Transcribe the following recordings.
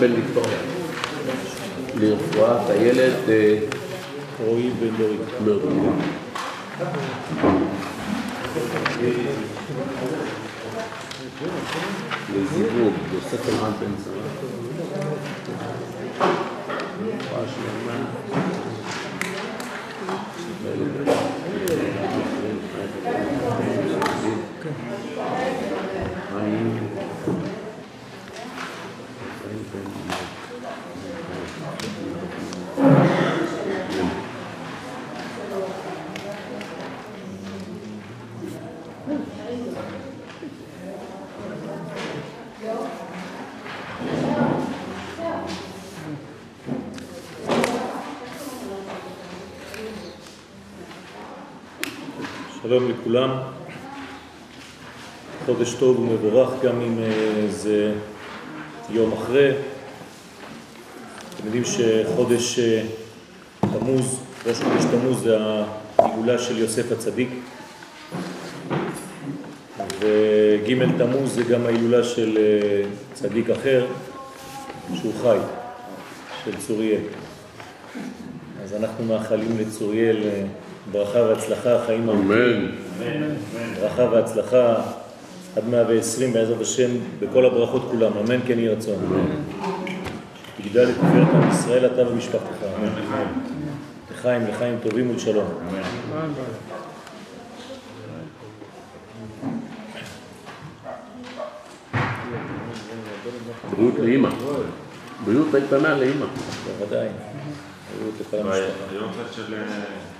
בן ויקטוריה. לרפואת הילד אה, רועי ולורית. מרדכי. לזיווג, יוסף אלעד בן שרה. רפואה שלמה. חיים. שלום לכולם. חודש טוב ומבורך גם אם אה, זה יום אחרי. אתם יודעים שחודש אה, תמוז, ראש חודש תמוז זה הגאולה של יוסף הצדיק. וג' תמוז זה גם ההילולה של אה, צדיק אחר שהוא חי, של צוריאל. אז אנחנו מאחלים לצוריאל ברכה והצלחה, חיים ארוכים. אמן. ברכה והצלחה עד 120 בעזרת השם בכל הברכות כולם, אמן כן יהי רצון. תגדל לתפארת עם ישראל אתה ומשפחתך, אמן. לחיים, לחיים טובים ולשלום. בריאות לאימא. בריאות איתנה לאימא. בוודאי. בריאות לכל המשפחה.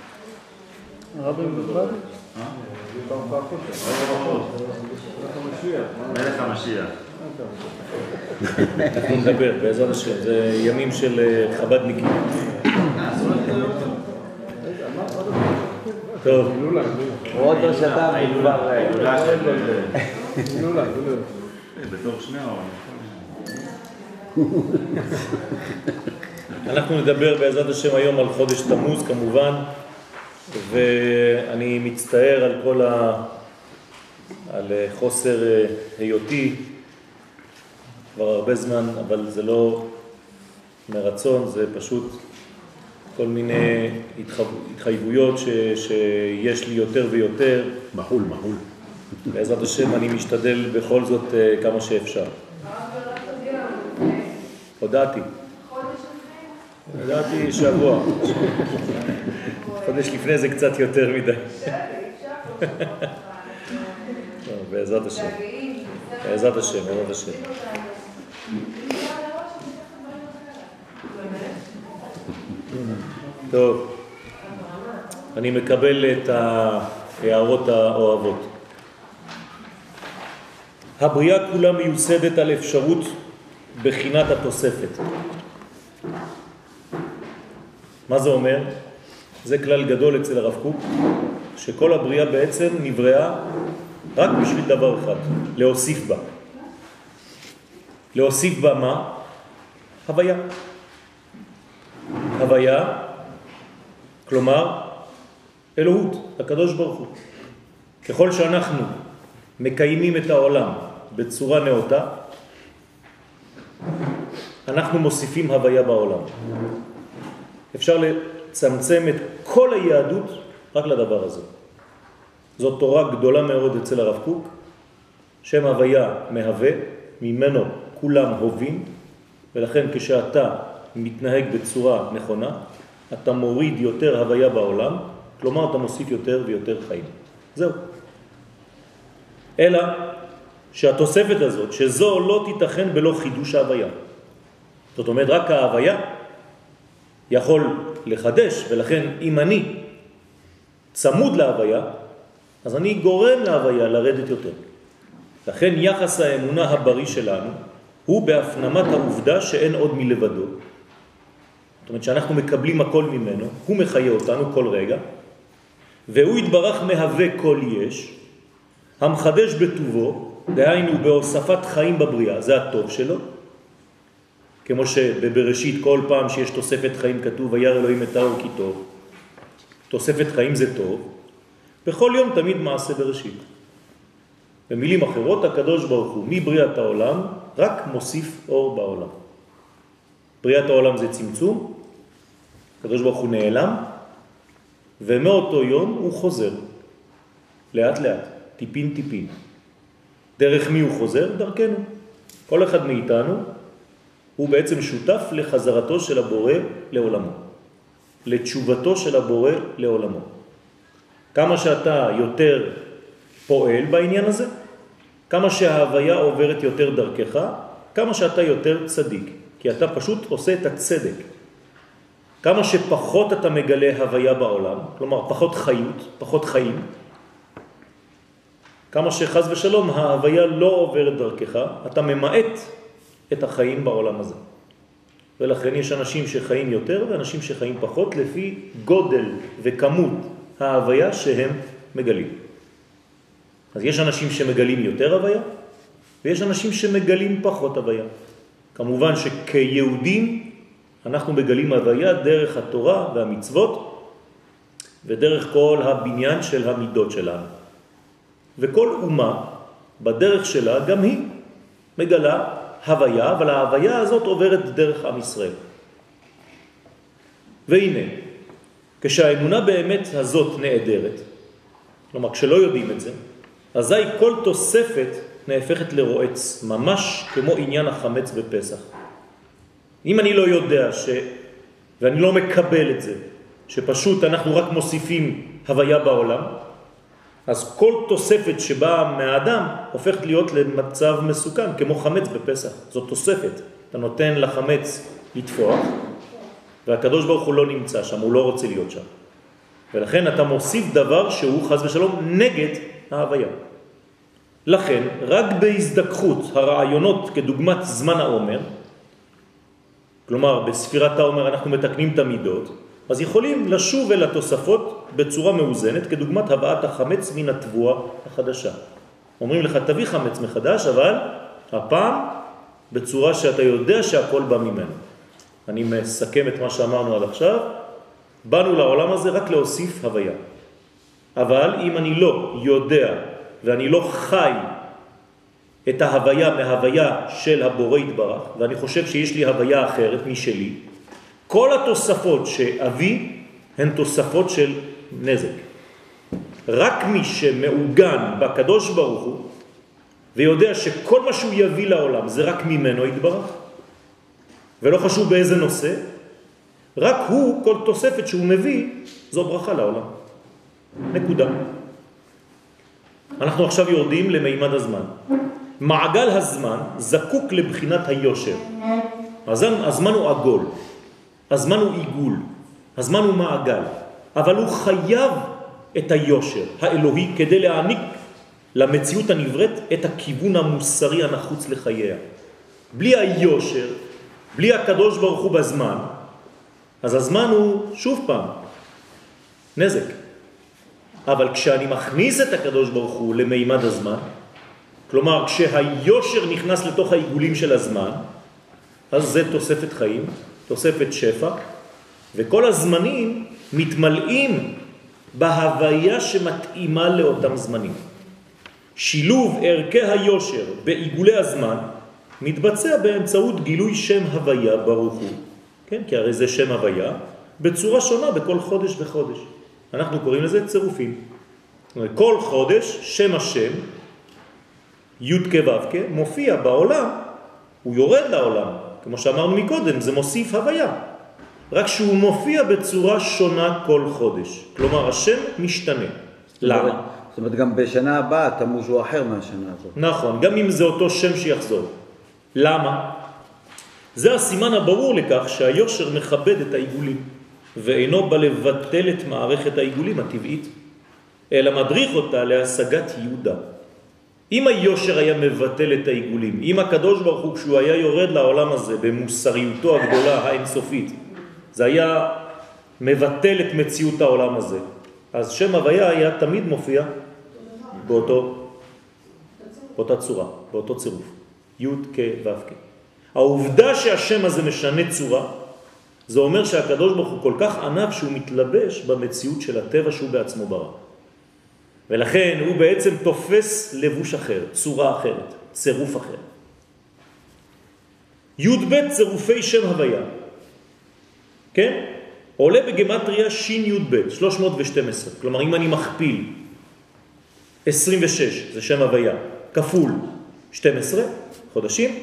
של... מלך המשיח. אנחנו נדבר בעזרת השם, זה ימים של אה, חב"דניקים. טוב, עוד לא שתה וכבר... ההילולה של... בתור שני ההורים. אנחנו נדבר בעזרת השם היום על חודש תמוז כמובן, ואני מצטער על כל ה... על חוסר אה, היותי כבר הרבה זמן, אבל זה לא מרצון, זה פשוט כל מיני התחייב- התחייבויות ש... שיש לי יותר ויותר. מחול, מחול. בעזרת השם אני משתדל בכל זאת אה, כמה שאפשר. הודעתי. הודעתי שבוע. חודש לפני זה קצת יותר מדי. בעזרת השם. בעזרת השם, בעזרת השם. טוב, אני מקבל את ההערות האוהבות. הבריאה כולה מיוסדת על אפשרות בחינת התוספת. מה זה אומר? זה כלל גדול אצל הרב קוק, שכל הבריאה בעצם נבראה רק בשביל דבר אחד, להוסיף בה. להוסיף בה מה? הוויה. הוויה, כלומר אלוהות, הקדוש ברוך הוא. ככל שאנחנו מקיימים את העולם בצורה נאותה, אנחנו מוסיפים הוויה בעולם. אפשר לצמצם את כל היהדות רק לדבר הזה. זאת תורה גדולה מאוד אצל הרב קוק, שם הוויה מהווה, ממנו כולם הובים, ולכן כשאתה מתנהג בצורה נכונה, אתה מוריד יותר הוויה בעולם, כלומר אתה מוסיף יותר ויותר חיים. זהו. אלא שהתוספת הזאת, שזו לא תיתכן בלא חידוש ההוויה. זאת אומרת, רק ההוויה יכול לחדש, ולכן אם אני צמוד להוויה, אז אני גורם להוויה לרדת יותר. לכן יחס האמונה הבריא שלנו הוא בהפנמת העובדה שאין עוד מלבדו. זאת אומרת שאנחנו מקבלים הכל ממנו, הוא מחיה אותנו כל רגע, והוא יתברך מהווה כל יש, המחדש בטובו, דהיינו בהוספת חיים בבריאה, זה הטוב שלו, כמו שבבראשית כל פעם שיש תוספת חיים כתוב, וירא אלוהים את האור כי טוב, תוספת חיים זה טוב, בכל יום תמיד מעשה בראשית. במילים אחרות, הקדוש ברוך הוא מבריאת העולם רק מוסיף אור בעולם. בריאת העולם זה צמצום, הקדוש ברוך הוא נעלם, ומאותו יום הוא חוזר, לאט לאט, טיפין טיפין. דרך מי הוא חוזר? דרכנו. כל אחד מאיתנו הוא בעצם שותף לחזרתו של הבורא לעולמו, לתשובתו של הבורא לעולמו. כמה שאתה יותר פועל בעניין הזה, כמה שההוויה עוברת יותר דרכך, כמה שאתה יותר צדיק, כי אתה פשוט עושה את הצדק. כמה שפחות אתה מגלה הוויה בעולם, כלומר פחות חיות, פחות חיים, כמה שחז ושלום ההוויה לא עוברת דרכך, אתה ממעט את החיים בעולם הזה. ולכן יש אנשים שחיים יותר ואנשים שחיים פחות לפי גודל וכמות ההוויה שהם מגלים. אז יש אנשים שמגלים יותר הוויה ויש אנשים שמגלים פחות הוויה. כמובן שכיהודים אנחנו מגלים הוויה דרך התורה והמצוות ודרך כל הבניין של המידות שלנו. וכל אומה בדרך שלה גם היא מגלה הוויה, אבל ההוויה הזאת עוברת דרך עם ישראל. והנה, כשהאמונה באמת הזאת נעדרת, כלומר כשלא יודעים את זה, אזי כל תוספת נהפכת לרועץ, ממש כמו עניין החמץ בפסח. אם אני לא יודע ש... ואני לא מקבל את זה, שפשוט אנחנו רק מוסיפים הוויה בעולם, אז כל תוספת שבאה מהאדם הופכת להיות למצב מסוכן, כמו חמץ בפסח. זאת תוספת. אתה נותן לחמץ לתפוח, והקדוש ברוך הוא לא נמצא שם, הוא לא רוצה להיות שם. ולכן אתה מוסיף דבר שהוא חז ושלום נגד ההוויה. לכן, רק בהזדכחות הרעיונות כדוגמת זמן העומר, כלומר בספירת העומר אנחנו מתקנים את המידות, אז יכולים לשוב אל התוספות בצורה מאוזנת, כדוגמת הבאת החמץ מן התבואה החדשה. אומרים לך, תביא חמץ מחדש, אבל הפעם בצורה שאתה יודע שהכל בא ממנו. אני מסכם את מה שאמרנו עד עכשיו, באנו לעולם הזה רק להוסיף הוויה. אבל אם אני לא יודע ואני לא חי את ההוויה מההוויה של הבורא התברך, ואני חושב שיש לי הוויה אחרת משלי, כל התוספות שאביא הן תוספות של נזק. רק מי שמעוגן בקדוש ברוך הוא ויודע שכל מה שהוא יביא לעולם זה רק ממנו יתברך, ולא חשוב באיזה נושא, רק הוא, כל תוספת שהוא מביא, זו ברכה לעולם. נקודה. אנחנו עכשיו יורדים למימד הזמן. מעגל הזמן זקוק לבחינת היושר. הזמן הוא עגול. הזמן הוא עיגול, הזמן הוא מעגל, אבל הוא חייב את היושר האלוהי כדי להעניק למציאות הנבראת את הכיוון המוסרי הנחוץ לחייה. בלי היושר, בלי הקדוש ברוך הוא בזמן, אז הזמן הוא שוב פעם נזק. אבל כשאני מכניס את הקדוש ברוך הוא למימד הזמן, כלומר כשהיושר נכנס לתוך העיגולים של הזמן, אז זה תוספת חיים, תוספת שפע, וכל הזמנים מתמלאים בהוויה שמתאימה לאותם זמנים. שילוב ערכי היושר בעיגולי הזמן מתבצע באמצעות גילוי שם הוויה ברוך הוא, כן? כי הרי זה שם הוויה, בצורה שונה בכל חודש וחודש. אנחנו קוראים לזה צירופים. כל חודש שם השם, י' כ' ו' כ', מופיע בעולם, הוא יורד לעולם, כמו שאמרנו מקודם, זה מוסיף הוויה. רק שהוא מופיע בצורה שונה כל חודש. כלומר, השם משתנה. למה? זאת אומרת, גם בשנה הבאה תמוז הוא אחר מהשנה הזאת. נכון, גם אם זה אותו שם שיחזור. למה? זה הסימן הברור לכך שהיושר מכבד את העיגולים, ואינו בא לבטל את מערכת העיגולים הטבעית, אלא מדריך אותה להשגת יהודה. אם היושר היה מבטל את העיגולים, אם הקדוש ברוך הוא כשהוא היה יורד לעולם הזה במוסריותו הגדולה האינסופית, זה היה מבטל את מציאות העולם הזה, אז שם הוויה היה תמיד מופיע באותו, באותה צורה, באותו צירוף, י' כ' ו' כ'. העובדה שהשם הזה משנה צורה, זה אומר שהקדוש ברוך הוא כל כך ענב שהוא מתלבש במציאות של הטבע שהוא בעצמו ברא. ולכן הוא בעצם תופס לבוש אחר, צורה אחרת, צירוף אחר. י"ב צירופי שם הוויה, כן? עולה בגמטריה שי"ב, 312. כלומר, אם אני מכפיל 26, זה שם הוויה, כפול 12 חודשים,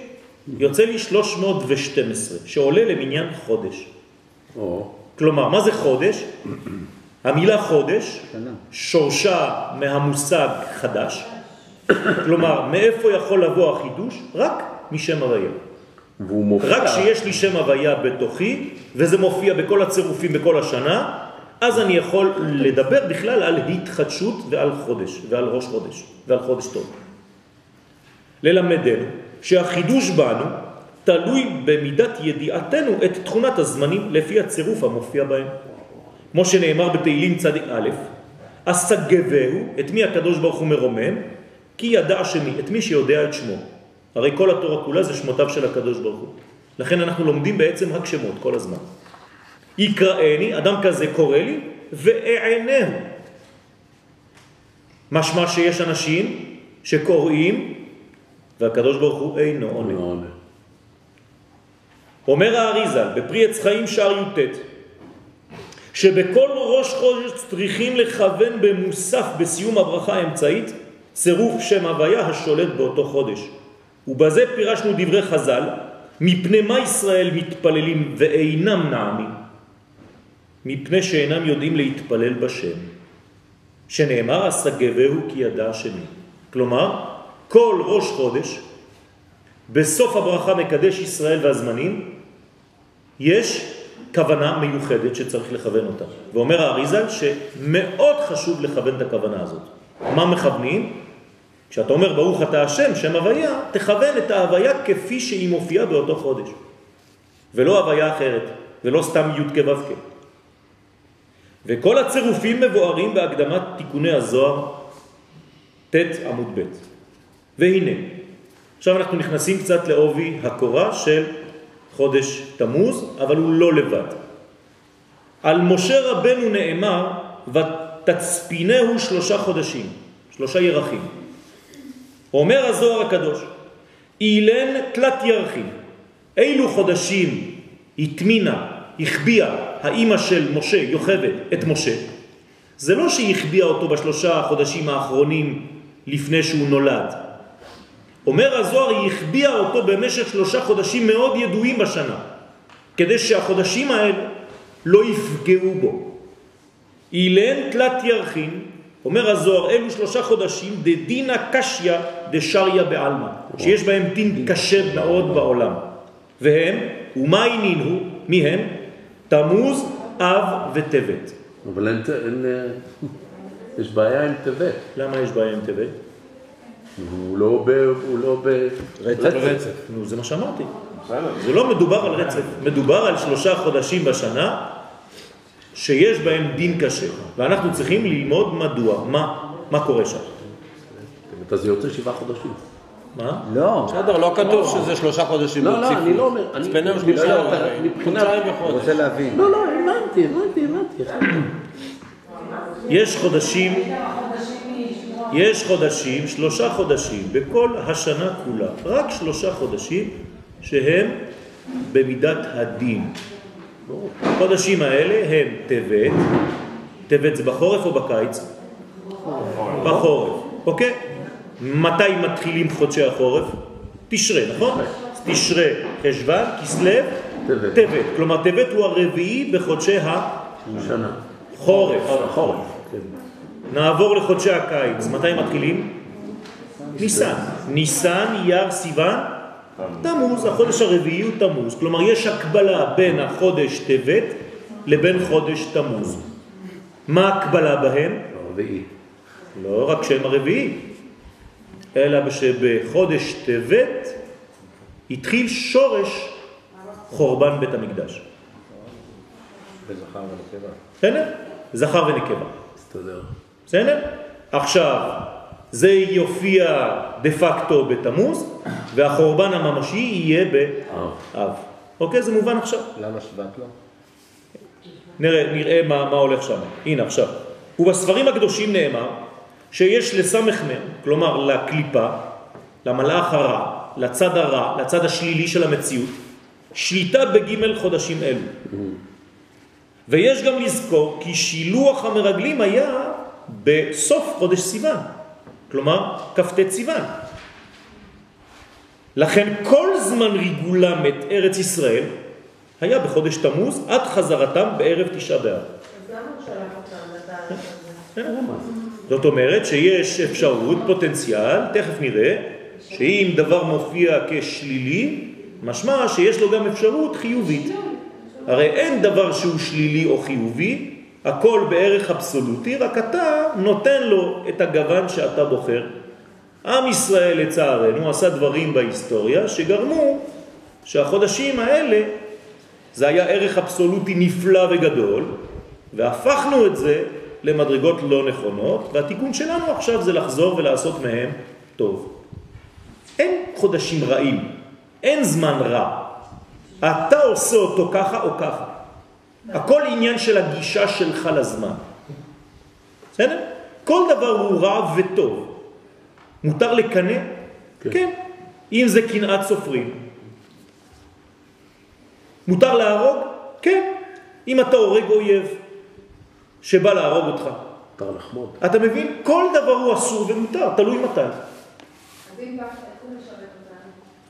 יוצא לי 312, שעולה למניין חודש. או, כלומר, מה זה חודש? המילה חודש שורשה מהמושג חדש, כלומר, מאיפה יכול לבוא החידוש? רק משם הוויה. והוא מופיע. רק כשיש לי שם הוויה בתוכי, וזה מופיע בכל הצירופים בכל השנה, אז אני יכול לדבר בכלל על התחדשות ועל חודש, ועל ראש חודש, ועל חודש טוב. ללמדנו שהחידוש בנו תלוי במידת ידיעתנו את תכונת הזמנים לפי הצירוף המופיע בהם. כמו שנאמר בתהילים צדיק א', אסגבהו, את מי הקדוש ברוך הוא מרומם? כי ידע שמי, את מי שיודע את שמו. הרי כל התורה כולה זה שמותיו של הקדוש ברוך הוא. לכן אנחנו לומדים בעצם רק שמות כל הזמן. יקראני, אדם כזה קורא לי, ואענהו. משמע שיש אנשים שקוראים, והקדוש ברוך הוא אינו עונה. לא. אומר האריזל בפרי עץ חיים שער י"ט שבכל ראש חודש צריכים לכוון במוסף בסיום הברכה האמצעית צירוף שם הוויה השולט באותו חודש. ובזה פירשנו דברי חז"ל, מפני מה ישראל מתפללים ואינם נעמים? מפני שאינם יודעים להתפלל בשם, שנאמר אסגבהו כי ידע השני. כלומר, כל ראש חודש, בסוף הברכה מקדש ישראל והזמנים, יש כוונה מיוחדת שצריך לכוון אותה. ואומר האריזל שמאוד חשוב לכוון את הכוונה הזאת. מה מכוונים? כשאתה אומר ברוך אתה השם, שם הוויה, תכוון את ההוויה כפי שהיא מופיעה באותו חודש. ולא הוויה אחרת, ולא סתם י' כו' כ'. וכל הצירופים מבוארים בהקדמת תיקוני הזוהר ט' עמוד ב'. והנה, עכשיו אנחנו נכנסים קצת לעובי הקורה של חודש תמוז, אבל הוא לא לבד. על משה רבנו נאמר, ותצפינהו שלושה חודשים, שלושה ירחים. אומר הזוהר הקדוש, אילן תלת ירחים. אילו חודשים התמינה, החביאה האימא של משה, יוכבד, את משה? זה לא שהיא החביאה אותו בשלושה חודשים האחרונים לפני שהוא נולד. אומר הזוהר, היא החביאה אותו במשך שלושה חודשים מאוד ידועים בשנה, כדי שהחודשים האלה לא יפגעו בו. אילן תלת ירחין, אומר הזוהר, אלו שלושה חודשים דדינה קשיא דשריה בעלמא, שיש בהם דין קשה מאוד בעולם. והם, ומה הוא? מי הם? תמוז, אב וטבת. אבל אין, אין, אה, יש בעיה עם טבת. למה יש בעיה עם טבת? הוא לא ב... הוא לא ב... רצף. נו, זה מה שאמרתי. זה לא מדובר על רצף, מדובר על שלושה חודשים בשנה שיש בהם דין קשה, ואנחנו צריכים ללמוד מדוע, מה, מה קורה שם. אז זה יוצא שבעה חודשים. מה? לא, בסדר, לא כתוב שזה שלושה חודשים לא, לא. אני לא אומר... אני- אצלנו מבחינת- שלושה, מבחינת- חודשיים אני וחודש. רוצה להבין. לא, לא, הבנתי, הבנתי, הבנתי. יש חודשים, יש חודשים, שלושה חודשים, בכל השנה כולה, רק שלושה חודשים שהם במידת הדין. החודשים האלה הם טבת, טבת זה בחורף או בקיץ? בחורף, אוקיי? מתי מתחילים חודשי החורף? תשרה, נכון? תשרה, חשבן, כסלו, טבת. כלומר, טבת הוא הרביעי בחודשי. החורף. נעבור לחודשי הקיץ. מתי מתחילים? ניסן. ניסן, אייר, סיוון, תמוז. החודש הרביעי הוא תמוז. כלומר, יש הקבלה בין החודש טבת לבין חודש תמוז. מה הקבלה בהם? הרביעי. לא רק שם הרביעי, אלא שבחודש טבת התחיל שורש חורבן בית המקדש. בזכר ונקבה. בסדר? זכר ונקבה. מסתדר. בסדר? עכשיו, זה יופיע דה פקטו בתמוז, והחורבן הממשי יהיה באב. אוקיי? זה מובן עכשיו. למה שבט לא? נראה, נראה מה, מה הולך שם. הנה עכשיו. ובספרים הקדושים נאמר שיש לסמ"ם, כלומר לקליפה, למלאך הרע, לצד הרע, לצד השלילי של המציאות, שליטה בג' חודשים אלו. ויש גם לזכור כי שילוח המרגלים היה בסוף חודש סיוון, כלומר כ"ט סיוון. לכן כל זמן ריגולם את ארץ ישראל היה בחודש תמוז עד חזרתם בערב תשעה באב. הזה? זאת אומרת שיש אפשרות, פוטנציאל, תכף נראה, שאם דבר מופיע כשלילי, משמע שיש לו גם אפשרות חיובית. הרי אין דבר שהוא שלילי או חיובי, הכל בערך אבסולוטי, רק אתה נותן לו את הגוון שאתה בוחר. עם ישראל לצערנו עשה דברים בהיסטוריה שגרמו שהחודשים האלה זה היה ערך אבסולוטי נפלא וגדול, והפכנו את זה למדרגות לא נכונות, והתיקון שלנו עכשיו זה לחזור ולעשות מהם טוב. אין חודשים רעים, אין זמן רע. אתה עושה אותו ככה או ככה. הכל עניין של הגישה שלך לזמן. בסדר? כל דבר הוא רע וטוב. מותר לקנא? כן. כן. אם זה קנאת סופרים. מותר להרוג? כן. אם אתה הורג אויב שבא להרוג אותך. מותר לחמוד. אתה מבין? כל דבר הוא אסור ומותר, תלוי מתי. אז אם?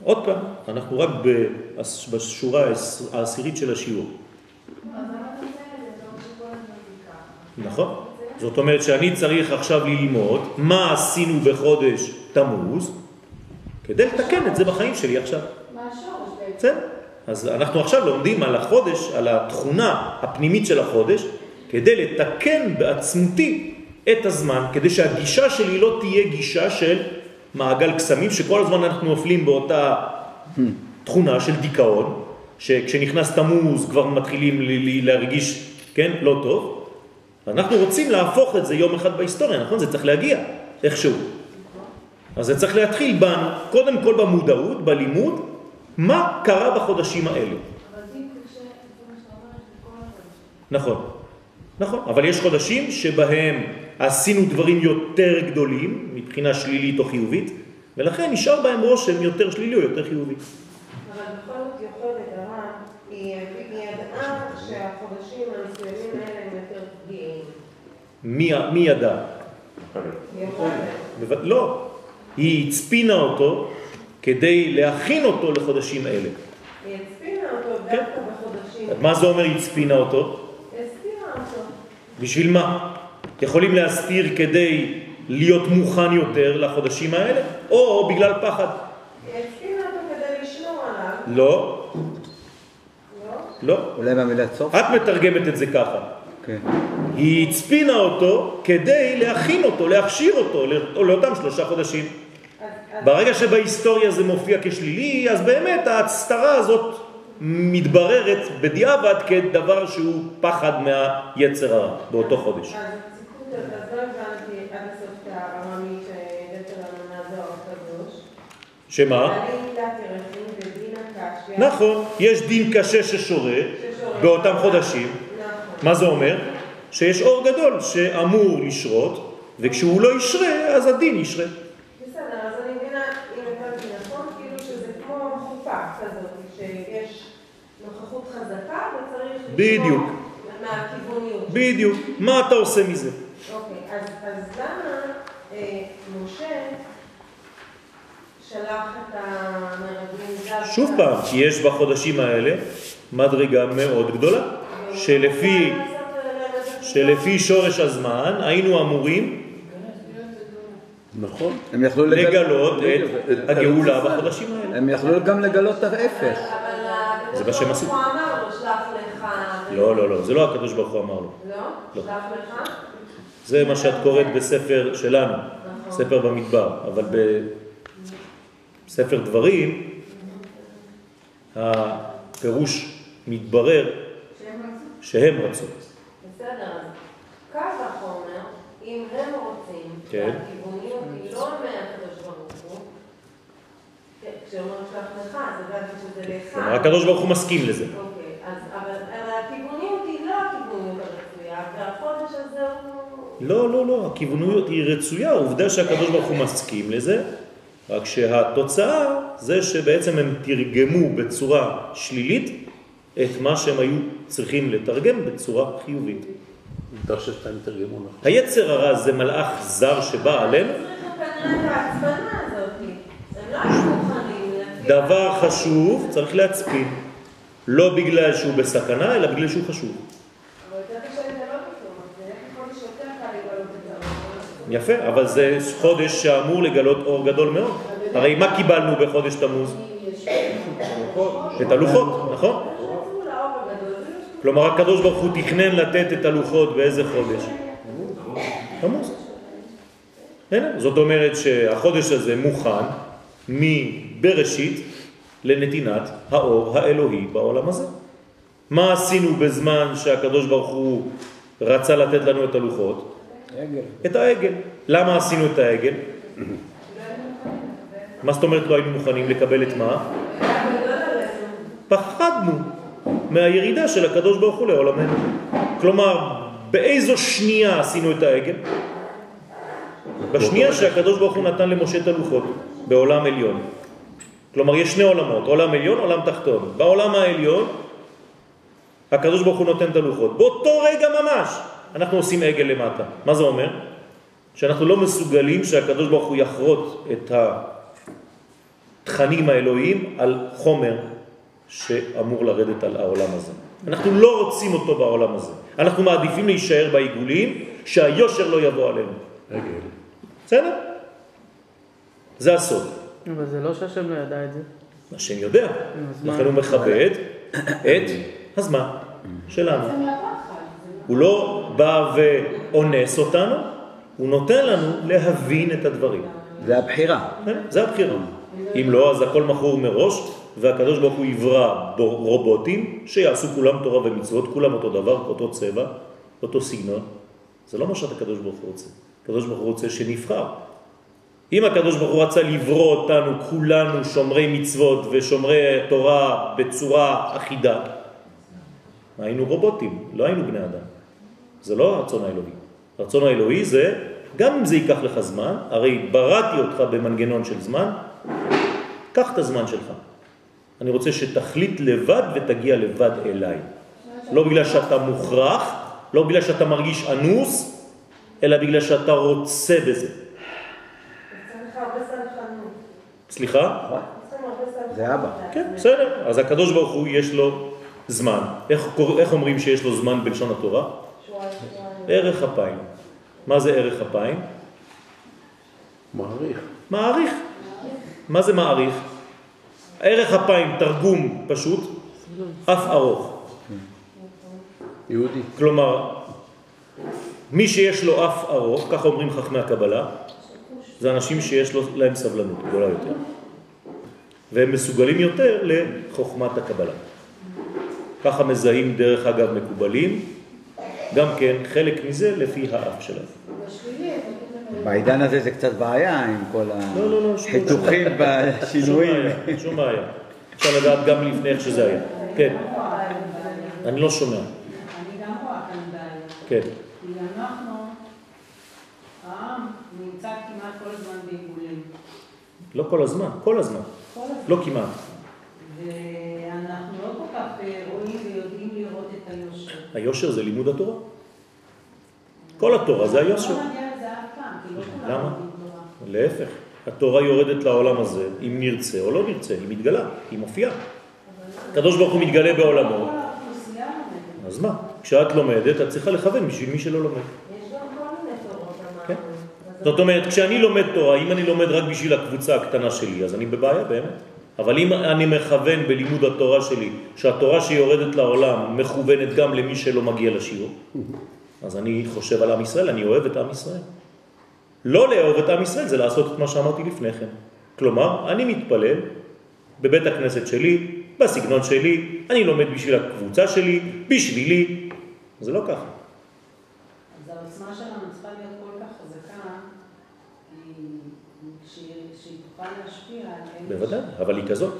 עוד פעם, אנחנו רק בש- בשורה העש- העשירית של השיעור. נכון? זאת אומרת שאני צריך עכשיו ללמוד מה עשינו בחודש תמוז כדי לתקן את זה בחיים שלי עכשיו. מה השורש בעצם? בסדר? אז אנחנו עכשיו לומדים על החודש, על התכונה הפנימית של החודש, כדי לתקן בעצמותי את הזמן, כדי שהגישה שלי לא תהיה גישה של מעגל קסמים, שכל הזמן אנחנו נופלים באותה תכונה של דיכאון, שכשנכנס תמוז כבר מתחילים להרגיש, כן, לא טוב. אנחנו רוצים להפוך את זה יום אחד בהיסטוריה, נכון? זה צריך להגיע איכשהו. אז זה צריך להתחיל בנו, קודם כל במודעות, בלימוד, מה קרה בחודשים החודשים. נכון, נכון, אבל יש חודשים שבהם עשינו דברים יותר גדולים מבחינה שלילית או חיובית, ולכן נשאר בהם רושם יותר שלילי או יותר חיובי. יוכלת הרע, היא היא ידעה שהחודשים המסוימים האלה הם יותר פגיעים. מי, ידע? היא לא, היא הצפינה אותו כדי להכין אותו לחודשים אלה. היא הצפינה אותו כן. דווקא בחודשים. מה זה אומר הצפינה אותו? היא הסתירה אותו. בשביל מה? יכולים להסתיר כדי להיות מוכן יותר לחודשים האלה, או בגלל פחד. היא הצפינה אותו כדי לשמור עליו, לא, לא? לא. אולי במילה סוף? את מתרגמת את זה ככה. כן. היא הצפינה אותו כדי להכין אותו, להכשיר אותו לא- לאותם שלושה חודשים. ברגע שבהיסטוריה זה מופיע כשלילי, אז באמת ההסתרה הזאת מתבררת בדיעבד כדבר שהוא פחד מהיצר הרע באותו חודש. אז נכון, יש דין קשה ששורה באותם חודשים. נכון. מה זה אומר? שיש אור גדול שאמור לשרות, וכשהוא לא ישרה, אז הדין ישרה. בסדר, אז אני מבינה, אם הבנתי נכון, כאילו שזה כמו חופה כזאת, שיש נוכחות חזקה וצריך בדיוק. מהכיווניות. בדיוק. מה אתה עושה מזה? אוקיי, אז, אז למה אה, משה שלח את המרגלים דווקא? שוב פעם, יש בחודשים האלה מדרגה מאוד גדולה, שלפי, שלפי שורש הזמן היינו אמורים נכון. הם יכלו לגלות, לגלות את הגאולה בחודשים האלה. הם יכלו גם לגלות את ההפך. זה מה שהם עשו. הוא אמר לו, שלח לך... לא, לא, לא, זה לא הקדוש ברוך הוא אמר לו. לא? לא. שלח לך? זה מה שאת קוראת בספר שלנו, ספר במדבר, אבל בספר דברים הפירוש מתברר שהם רצו. בסדר, אז קו החומר, אם הם רוצים, כן. שהכיווניות היא לא מהקדוש ברוך הוא, כן, כשאומרים שלח לך, אז הבנתי שזה לך. כלומר, הקדוש ברוך הוא מסכים לזה. אוקיי, הכיווניות לא הכיווניות הרצויה, והחודש הזה הוא לא, לא, לא, הכיווניות היא רצויה, העובדה שהקדוש ברוך הוא מסכים לזה, רק שהתוצאה זה שבעצם הם תרגמו בצורה שלילית את מה שהם היו צריכים לתרגם בצורה חיובית. נכון. היצר הרע זה מלאך זר שבא עלינו, צריך כנראה את ההצבנה הזאת. הם לא. דבר חשוב צריך להצפין, לא בגלל שהוא בסכנה, אלא בגלל שהוא חשוב. אבל יותר קשה לגלות אותו. זה חודש יותר קל לגלות את זה. יפה, אבל זה חודש שאמור לגלות אור גדול מאוד. הרי מה קיבלנו בחודש תמוז? את הלוחות, נכון? כלומר, הקדוש ברוך הוא תכנן לתת את הלוחות באיזה חודש? תמוז. זאת אומרת שהחודש הזה מוכן מבראשית לנתינת האור האלוהי בעולם הזה. מה עשינו בזמן שהקדוש ברוך הוא רצה לתת לנו את הלוחות? את העגל. למה עשינו את העגל? מה זאת אומרת לא היינו מוכנים לקבל את מה? פחדנו מהירידה של הקדוש ברוך הוא לעולמנו. כלומר, באיזו שנייה עשינו את העגל? בשנייה שהקדוש ברוך הוא נתן למשה את הלוחות, בעולם עליון. כלומר, יש שני עולמות, עולם עליון, עולם תחתון. בעולם העליון, הקדוש ברוך הוא נותן את הלוחות. באותו רגע ממש אנחנו עושים עגל למטה. מה זה אומר? שאנחנו לא מסוגלים שהקדוש ברוך הוא יחרוט את התכנים האלוהיים על חומר שאמור לרדת על העולם הזה. אנחנו לא רוצים אותו בעולם הזה. אנחנו מעדיפים להישאר בעיגולים, שהיושר לא יבוא עלינו. רגל. בסדר? זה הסוד. אבל זה לא שהשם לא ידע את זה. השם יודע? לכן הוא מכבד את הזמן שלנו. הוא לא בא ואונס אותנו, הוא נותן לנו להבין את הדברים. זה הבחירה. כן, זה הבחירה. אם לא, אז הכל מכור מראש, והקדוש ברוך הוא יברא בו- רובוטים שיעשו כולם תורה ומצוות, כולם אותו דבר, אותו צבע, אותו סגנון. זה לא מה שהקדוש ברוך הוא רוצה. הקדוש ברוך הוא רוצה שנבחר. אם הקדוש ברוך הוא רצה לברוא אותנו, כולנו שומרי מצוות ושומרי תורה בצורה אחידה, היינו רובוטים, לא היינו בני אדם. זה לא הרצון האלוהי. הרצון האלוהי זה, גם אם זה ייקח לך זמן, הרי בראתי אותך במנגנון של זמן, קח את הזמן שלך. אני רוצה שתחליט לבד ותגיע לבד אליי. לא בגלל שאתה מוכרח, לא בגלל שאתה מרגיש אנוס, אלא בגלל שאתה רוצה בזה. סליחה? זה אבא. כן, בסדר. אז הקדוש ברוך הוא יש לו זמן. איך אומרים שיש לו זמן בלשון התורה? ערך אפיים. מה זה ערך אפיים? מעריך. מעריך. מה זה מעריך? ערך אפיים, תרגום פשוט, אף ארוך. יהודי. כלומר, מי שיש לו אף ארוך, ככה אומרים חכמי הקבלה, זה אנשים שיש להם סבלנות גדולה יותר. והם מסוגלים יותר לחוכמת הקבלה. ככה מזהים דרך אגב מקובלים, גם כן חלק מזה לפי האף שלהם. בעידן הזה זה קצת בעיה עם כל לא, לא, לא, החיתוכים שום והשינויים. שום בעיה. אפשר לדעת גם לפני איך שזה היה. כן, אני לא שומע. אני גם רואה כאן בעיה. כן. כי אנחנו, העם נמצא כמעט כל הזמן בעיגולים. לא כל הזמן, כל הזמן. כל הזמן. לא כמעט. ואנחנו לא כל כך אה, רואים ויודעים לראות את היושר. זה לימוד התורה. כל התורה זה היושר. לא לא למה? להפך, התורה יורדת לעולם הזה, אם נרצה או לא נרצה, היא מתגלה, היא מופיעה. הקדוש ברוך הוא מתגלה בעולמו. אז מה? כשאת לומדת, את צריכה לכוון בשביל מי שלא לומד. כן. זאת אומרת, כשאני לומד תורה, אם אני לומד רק בשביל הקבוצה הקטנה שלי, אז אני בבעיה באמת. אבל אם אני מכוון בלימוד התורה שלי, שהתורה שיורדת לעולם מכוונת גם למי שלא מגיע לשיעור, אז אני חושב על עם ישראל, אני אוהב את עם ישראל. לא לאהוב את עם ישראל זה לעשות את מה שאמרתי לפני כן. כלומר, אני מתפלל בבית הכנסת שלי, בסגנון שלי, אני לומד בשביל הקבוצה שלי, בשבילי. זה לא ככה. אז העוצמה שלנו צריכה להיות כל כך חזקה, כי כשהיא- שהיא תוכל להשפיע עליהם. בוודאי, אבל היא כזאת.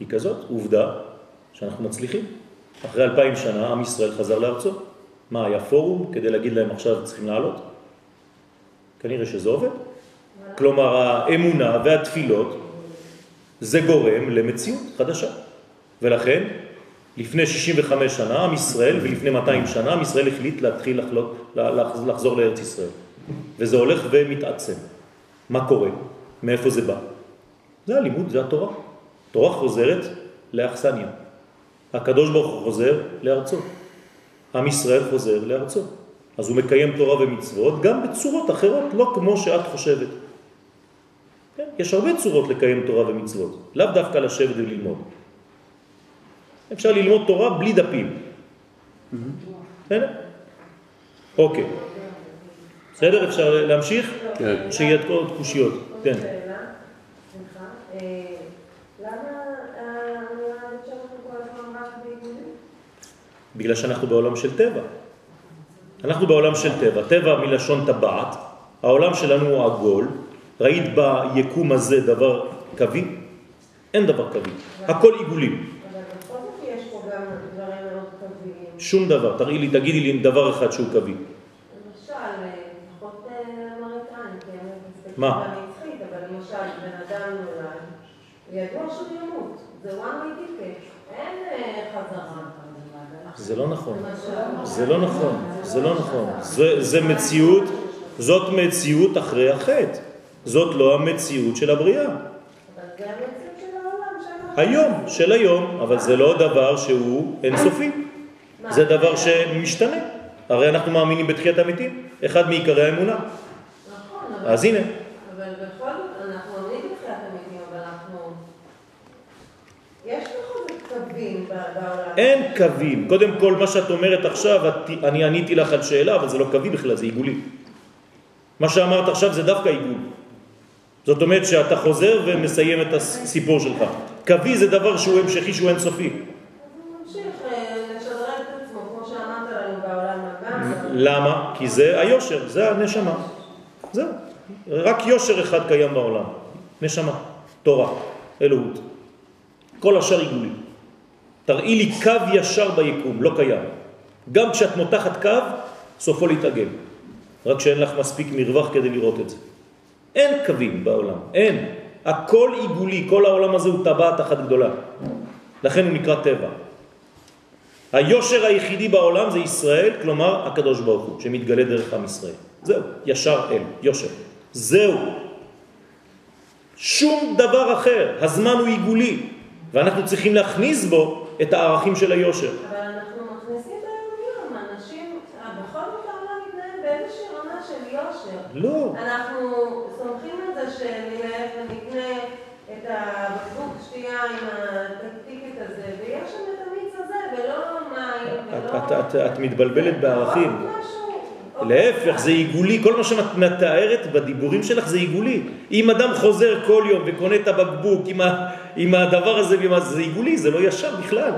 היא כזאת, עובדה שאנחנו מצליחים. אחרי אלפיים שנה עם ישראל חזר לארצו. מה, היה פורום כדי להגיד להם עכשיו צריכים לעלות? כנראה שזה עובד. כלומר, האמונה והתפילות זה גורם למציאות חדשה. ולכן, לפני 65 שנה, עם ישראל, ולפני 200 שנה, עם ישראל החליט להתחיל לחלוק, לחזור לארץ ישראל. וזה הולך ומתעצם. מה קורה? מאיפה זה בא? זה הלימוד, זה התורה. תורה חוזרת לאכסניה. הקדוש ברוך הוא חוזר לארצו. עם ישראל חוזר לארצו. אז הוא מקיים תורה ומצוות גם בצורות אחרות, לא כמו שאת חושבת. כן? יש הרבה צורות לקיים תורה ומצוות, לאו דווקא לשבת וללמוד. אפשר ללמוד תורה בלי דפים. בסדר? אוקיי. בסדר? אפשר להמשיך? כן. שיהיה עוד קושיות. כן. אה, בעיגולים? בגלל שאנחנו בעולם של טבע. אנחנו בעולם של טבע, טבע מלשון טבעת, העולם שלנו הוא עגול, ראית ביקום הזה דבר קווי? אין דבר קווי, הכל עיגולים. אבל בכל זאת יש פה גם דברים מאוד קוויים. שום דבר, תראי לי, תגידי לי דבר אחד שהוא קווי. מה? נצחית, אבל למשל, בן אדם נולד, ידוע שהוא ימות, זה one way ticket, אין אה, חזרה. זה לא נכון. זה לא נכון, זה לא נכון. זה, זה מציאות, זאת מציאות אחרי החטא. זאת לא המציאות של הבריאה. אבל זה המציאות של העולם שאנחנו... היום, של היום, אבל זה לא דבר שהוא אינסופי. זה דבר שמשתנה. הרי אנחנו מאמינים בתחיית המתים, אחד מעיקרי האמונה. נכון. אז הנה, אבל בכל זאת, אנחנו מאמינים בתחילת המתים, אבל אנחנו... יש בכל זאת קווים ב- בעולם. אין קווים. קודם כל, מה שאת אומרת עכשיו, אני עניתי לך על שאלה, אבל זה לא קווי בכלל, זה עיגולי. מה שאמרת עכשיו זה דווקא עיגול. זאת אומרת שאתה חוזר ומסיים את הסיפור שלך. קווי זה דבר שהוא המשכי, שהוא אינסופי. למה? כי זה היושר, זה הנשמה. זהו. רק יושר אחד קיים בעולם. נשמה, תורה, אלוהות. כל השאר עיגולי. תראי לי קו ישר ביקום, לא קיים. גם כשאת מותחת קו, סופו להתעגל. רק שאין לך מספיק מרווח כדי לראות את זה. אין קווים בעולם, אין. הכל עיגולי, כל העולם הזה הוא טבעת אחת גדולה. לכן הוא נקרא טבע. היושר היחידי בעולם זה ישראל, כלומר הקדוש ברוך הוא, שמתגלה דרך עם ישראל. זהו, ישר אל, יושר. זהו. שום דבר אחר. הזמן הוא עיגולי, ואנחנו צריכים להכניס בו את הערכים של היושר. אבל אנחנו מכניסים את היום-יום, אנשים, אה, בכל זאת העולם מתנהל באיזושהי רמה של יושר. לא. אנחנו סומכים על זה שנלך ונקנה את הבקבוק שתייה עם הטקטיקת הזה, ויש שם את המיץ הזה, ולא מים, את, ולא... את, את, את מתבלבלת בערכים. עוד משהו. להפך, זה עיגולי, כל מה שאת מתארת בדיבורים שלך זה עיגולי. אם אדם חוזר כל יום וקונה את הבקבוק עם, ה, עם הדבר הזה, ועם זה עיגולי, זה לא ישר בכלל.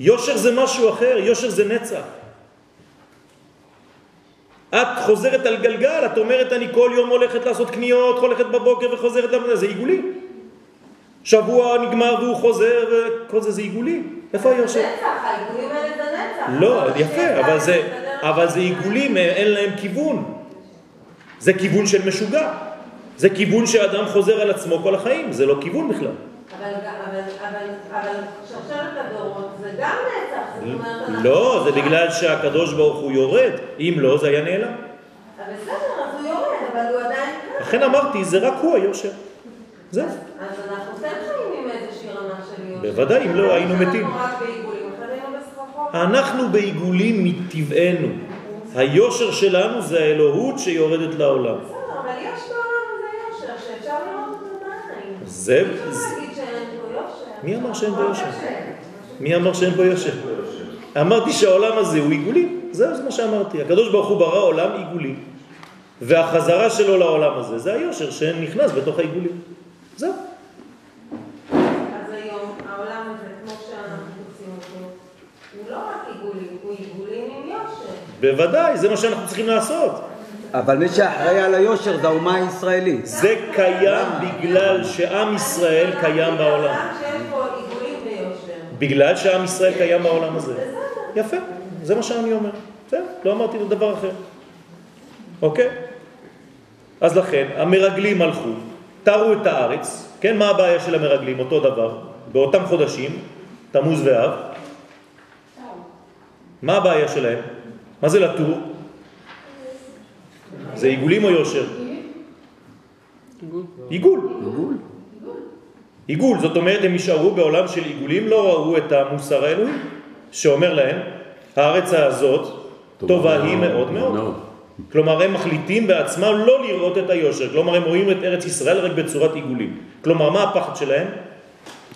יושר זה משהו אחר, יושר זה נצח. את חוזרת על גלגל, את אומרת אני כל יום הולכת לעשות קניות, הולכת בבוקר וחוזרת למדינה, זה עיגולי. שבוע נגמר והוא חוזר וכל זה זה עיגולי. איפה היושר? נצח, העיגולים האלה זה נצח. לא, יפה, אבל זה, אבל זה. עיגולים, אין להם כיוון. זה כיוון של משוגע. זה כיוון שאדם חוזר על עצמו כל החיים, זה לא כיוון בכלל. אבל, אבל, אבל, אבל שרשרת הדורות זה גם נצח, זאת אומרת, אנחנו... לא, זה בגלל שהקדוש ברוך הוא יורד, אם לא זה היה נעלם. אבל בסדר, אז הוא יורד, אבל הוא עדיין. לכן אמרתי, זה רק הוא היושר. זהו. אז אנחנו כן חיים עם איזושהי רמה של יושר. בוודאי, אם לא, היינו מתים. אנחנו בעיגולים, מטבענו. היושר שלנו זה האלוהות שיורדת לעולם. בסדר, אבל יש בעולם הזה יושר שאפשר לראות אותו בעיניים. זה, אפשר זה- להגיד שאין פה יושר. מי אמר שאין פה נורא יושר? קשה. מי אמר שאין פה יושר? אמרתי שהעולם הזה הוא עיגולי. זהו, זה מה שאמרתי. הקדוש ברוך הוא ברא עולם עיגולי. והחזרה שלו לעולם הזה זה היושר שנכנס בתוך העיגולים. זהו. אז היום העולם הזה, כמו שאנחנו תופסים אותו, הוא לא רק עיגולים, הוא עיגולים עם יושר. בוודאי, זה מה שאנחנו צריכים לעשות. אבל מי שאחראי על היושר זה האומה הישראלית. זה קיים בגלל שעם ישראל קיים בעולם. בגלל שעם ישראל קיים בעולם הזה. יפה, זה מה שאני אומר. בסדר, לא אמרתי דבר אחר. אוקיי? אז לכן, המרגלים הלכו, תרו את הארץ, כן, מה הבעיה של המרגלים? אותו דבר, באותם חודשים, תמוז ואב, מה הבעיה שלהם? מה זה לטור? זה עיגולים או יושר? עיגול. עיגול. עיגול, זאת אומרת הם נשארו בעולם של עיגולים, לא ראו את המוסר האלוהי, שאומר להם, הארץ הזאת טובה היא מאוד מאוד. כלומר, הם מחליטים בעצמם לא לראות את היושר, כלומר, הם רואים את ארץ ישראל רק בצורת עיגולים. כלומר, מה הפחד שלהם?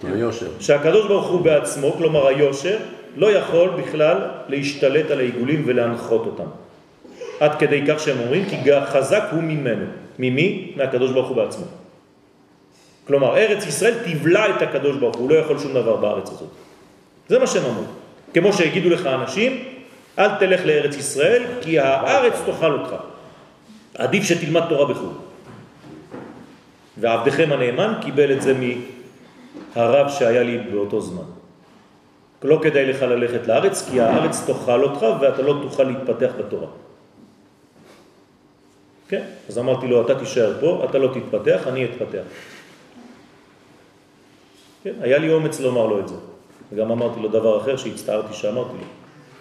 היושר. שהקדוש ברוך הוא בעצמו, כלומר היושר, לא יכול בכלל להשתלט על העיגולים ולהנחות אותם. עד כדי כך שהם אומרים, כי חזק הוא ממנו. ממי? מהקדוש ברוך הוא בעצמו. כלומר, ארץ ישראל תבלע את הקדוש ברוך הוא, לא יכול שום דבר בארץ הזאת. זה מה שהם אמרו. כמו שהגידו לך אנשים, אל תלך לארץ ישראל, כי הארץ תאכל אותך. עדיף שתלמד תורה בחו"ל. ועבדכם הנאמן קיבל את זה מהרב שהיה לי באותו זמן. לא כדאי לך ללכת לארץ, כי הארץ תאכל אותך ואתה לא תוכל להתפתח בתורה. כן? אז אמרתי לו, אתה תישאר פה, אתה לא תתפתח, אני אתפתח. כן? היה לי אומץ לומר לו את זה. וגם אמרתי לו דבר אחר שהצטערתי שאמרתי לו,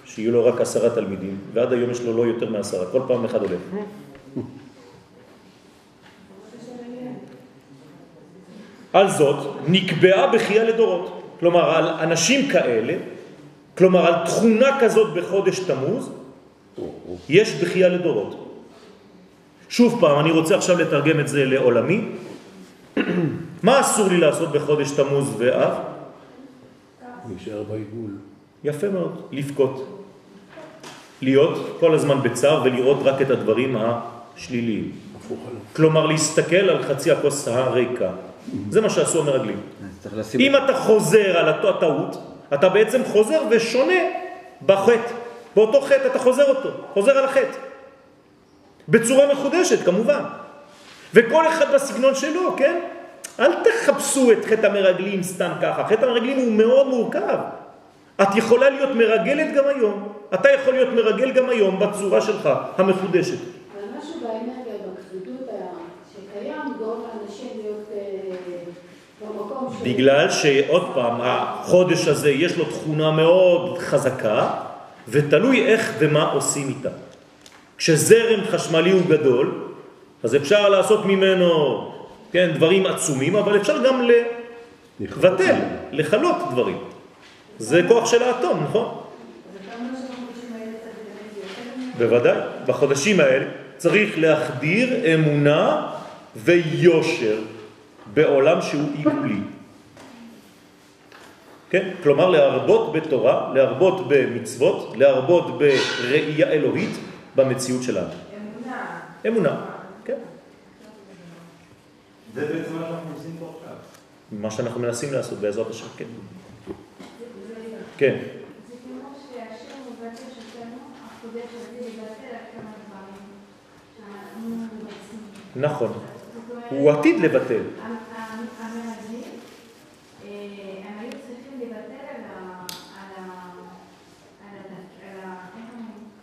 שיהיו לו רק עשרה תלמידים, ועד היום יש לו לא יותר מעשרה, כל פעם אחד עולה. על זאת נקבעה בחייה לדורות. כלומר, על אנשים כאלה, כלומר, על תכונה כזאת בחודש תמוז, יש בחייה לדורות. שוב פעם, אני רוצה עכשיו לתרגם את זה לעולמי. מה אסור לי לעשות בחודש תמוז ואב? נשאר בעיגול. יפה מאוד, לבכות. להיות כל הזמן בצער ולראות רק את הדברים השליליים. כלומר, להסתכל על חצי הכוס הריקה. זה מה שעשו המרגלים. אם אתה חוזר על הטעות, אתה בעצם חוזר ושונה בחטא. באותו חטא אתה חוזר אותו, חוזר על החטא. בצורה מחודשת, כמובן. וכל אחד בסגנון שלו, כן? אל תחפשו את חטא המרגלים סתם ככה. חטא המרגלים הוא מאוד מורכב. את יכולה להיות מרגלת גם היום. אתה יכול להיות מרגל גם היום בצורה שלך, המחודשת. אבל משהו באנרגיה, בכבדות ה- שקיים, גורם לאנשים להיות אה, במקום של... בגלל שעוד פעם, החודש הזה יש לו תכונה מאוד חזקה, ותלוי איך ומה עושים איתה. כשזרם חשמלי הוא גדול, אז אפשר לעשות ממנו, כן, דברים עצומים, אבל אפשר גם לבטל, לחלות דברים. זה כוח של האטום, נכון? בוודאי. בחודשים האלה צריך להחדיר אמונה ויושר בעולם שהוא עיגולי. כן? כלומר להרבות בתורה, להרבות במצוות, להרבות בראייה אלוהית במציאות שלנו. אמונה. אמונה, כן. זה בעצם מה שאנחנו עושים פה עכשיו. מה שאנחנו מנסים לעשות בעזרת השם, כן. כן. נכון. הוא עתיד לבטל. המ- המ- המרגלים, אה, הם היו צריכים לבטל על ה... על ה... על ה... על ה... איך אומרים? לוותר. לבטל על להיות נשיא, להיות השם, להיות כל מיני כן, דברים. כן. זאת אומרת, גם החודש הזה, כן. כדי להיות, אה, שזה לא, זה לא מה שהחודש הוא בא, שבאמת אנחנו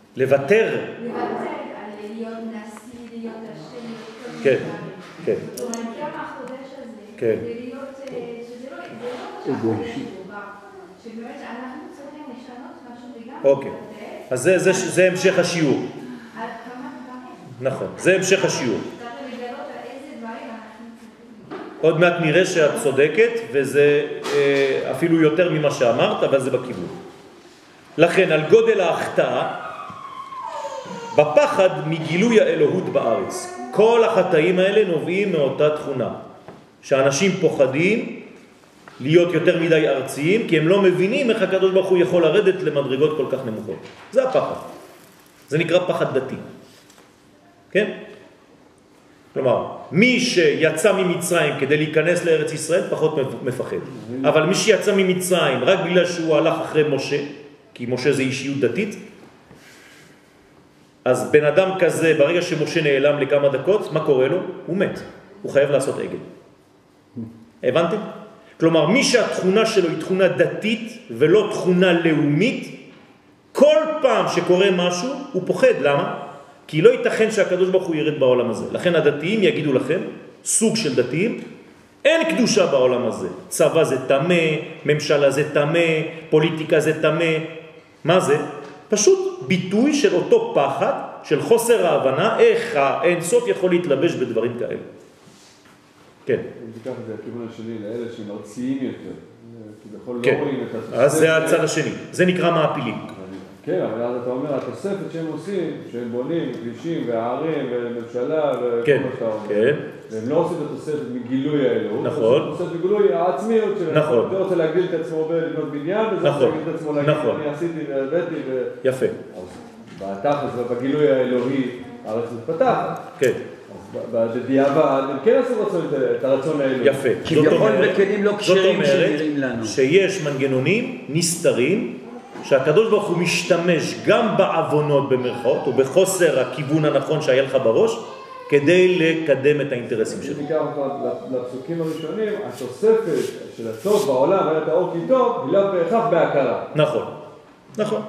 צריכים לשנות משהו וגם אוקיי. לבטל אז זה, המשך השיעור. נכון, זה המשך השיעור. עוד מעט נראה שאת צודקת, וזה אה, אפילו יותר ממה שאמרת, אבל זה בכיוון. לכן, על גודל ההחטאה, בפחד מגילוי האלוהות בארץ. כל החטאים האלה נובעים מאותה תכונה, שאנשים פוחדים להיות יותר מדי ארציים, כי הם לא מבינים איך הקדוש ברוך הוא יכול לרדת למדרגות כל כך נמוכות. זה הפחד. זה נקרא פחד דתי. כן? כלומר, מי שיצא ממצרים כדי להיכנס לארץ ישראל פחות מפחד. אבל מי שיצא ממצרים רק בגלל שהוא הלך אחרי משה, כי משה זה אישיות דתית, אז בן אדם כזה, ברגע שמשה נעלם לכמה דקות, מה קורה לו? הוא מת. הוא חייב לעשות עגל. הבנתם? כלומר, מי שהתכונה שלו היא תכונה דתית ולא תכונה לאומית, כל פעם שקורה משהו הוא פוחד. למה? כי לא ייתכן שהקדוש ברוך הוא ירד בעולם הזה. לכן הדתיים יגידו לכם, סוג של דתיים, אין קדושה בעולם הזה. צבא זה תמה, ממשלה זה תמה, פוליטיקה זה תמה. מה זה? פשוט ביטוי של אותו פחד, של חוסר ההבנה, איך האינסוף יכול להתלבש בדברים כאלה. כן. אם תיקח את זה לכיוון השני, לאלה שמרציים יותר, כביכול לא כן, רואים את התוספת. אז זה הצד השני, זה נקרא מעפילים. כן, אבל אז אתה אומר, התוספת שהם עושים, שהם בונים כבישים וערים וממשלה וכל כן, מה שאתה אומר, כן. והם לא עושים את התוספת מגילוי האלוהות, נכון. הם עושים את מגילוי העצמיות שלהם. נכון. זה רוצה להגדיל את עצמו בלבנות בניין, וזה נכון, רוצה להגדיל את עצמו להגיד, נכון. אני עשיתי והבאתי, ו... יפה, אז בתכלס ובגילוי האלוהי, הארץ מתפתחת. כן, בדיעבד הם כן עשו רצון, את הרצון האלוהי. יפה. כביכול בכלים לא כשרים שנראים לנו. שיש מנגנונים נסתרים שהקדוש ברוך הוא משתמש גם בעוונות במרכאות או בחוסר הכיוון הנכון שהיה לך בראש כדי לקדם את האינטרסים שלו. אם ניקח אותך לפסוקים הראשונים, התוספת של הטוב בעולם, היה את האור כי טוב, היא לא בהכרח בהכרה. נכון, נכון.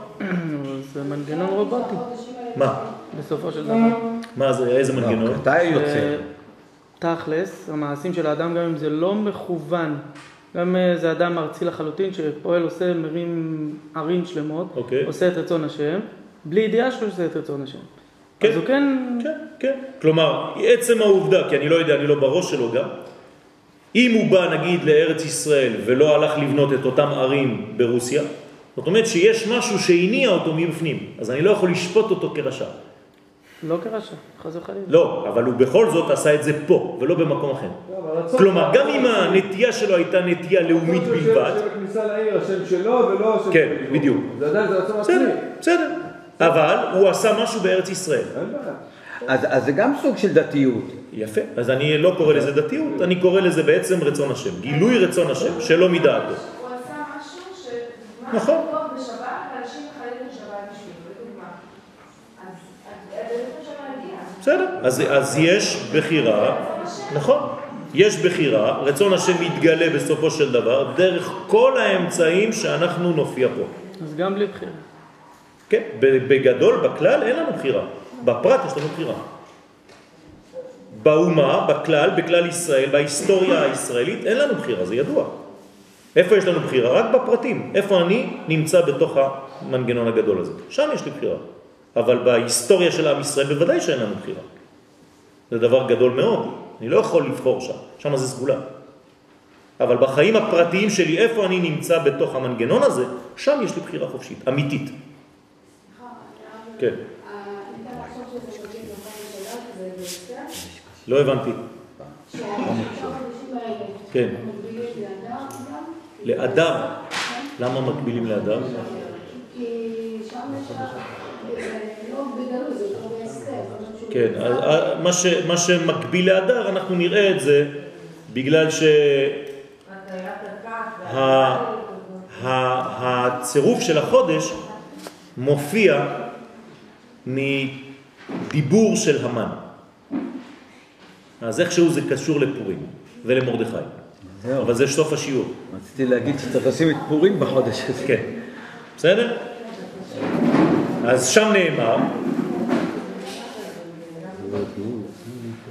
זה מנגנון רובוטי, מה? בסופו של דבר. מה זה, איזה מנגנון? מתי יוצא? זה תכלס, המעשים של האדם, גם אם זה לא מכוון, גם אה, זה אדם ארצי לחלוטין שפועל, עושה, מרים ערים שלמות, אוקיי. עושה את רצון השם, בלי ידיעה שהוא עושה את רצון השם. כן. אז הוא כן, כן, כן. כלומר, עצם העובדה, כי אני לא יודע, אני לא בראש שלו גם, אם הוא בא נגיד לארץ ישראל ולא הלך לבנות את אותם ערים ברוסיה, זאת אומרת שיש משהו שהניע אותו מבפנים, אז אני לא יכול לשפוט אותו כרשע. לא כרשע, חס וחלילה. לא, אבל הוא בכל זאת עשה את זה פה, ולא במקום אחר. לא, הרצון- כלומר, גם אם הנטייה שלו הייתה נטייה לאומית הרצון בלבד, של הכניסה לעיר, השם שלו ולא השם כן, שלו. בדיוק. זה עדיין זה רצון עצמי. בסדר, בסדר. אבל הוא עשה משהו בארץ ישראל. אז זה גם סוג של דתיות. יפה. אז אני לא קורא לזה דתיות, אני קורא לזה בעצם רצון השם. גילוי רצון השם, שלא מדעתו. הוא עשה משהו ש... נכון. משהו טוב בשבת, ואנשים מחללים בשבת בשבילו, לדוגמה. אז אז איפה אפשר להגיע? בסדר. אז, אז יש בחירה, נכון. יש בחירה, רצון השם מתגלה בסופו של דבר, דרך כל האמצעים שאנחנו נופיע פה. אז גם בלי בחירה. כן, בגדול, בכלל, אין לנו בחירה. בפרט יש לנו בחירה. באומה, בכלל, בכלל ישראל, בהיסטוריה הישראלית, אין לנו בחירה, זה ידוע. איפה יש לנו בחירה? רק בפרטים. איפה אני נמצא בתוך המנגנון הגדול הזה. שם יש לי בחירה. אבל בהיסטוריה של עם ישראל בוודאי שאין לנו בחירה. זה דבר גדול מאוד. אני לא יכול לבחור שם. שם זה סגולה. אבל בחיים הפרטיים שלי, איפה אני נמצא בתוך המנגנון הזה, שם יש לי בחירה חופשית, אמיתית. כן, לא הבנתי. כן. לאדם. למה מקבילים לאדם? כי שם יש כן, אז אה, מה, ש, מה שמקביל לאדר, אנחנו נראה את זה בגלל הטיית הכף, שה- ה- הצירוף של החודש מופיע מדיבור של המן. אז איכשהו זה קשור לפורים ולמרדכי. אבל זה סוף השיעור. רציתי להגיד שצריך לשים את פורים בחודש הזה. כן, בסדר? אז שם נאמר,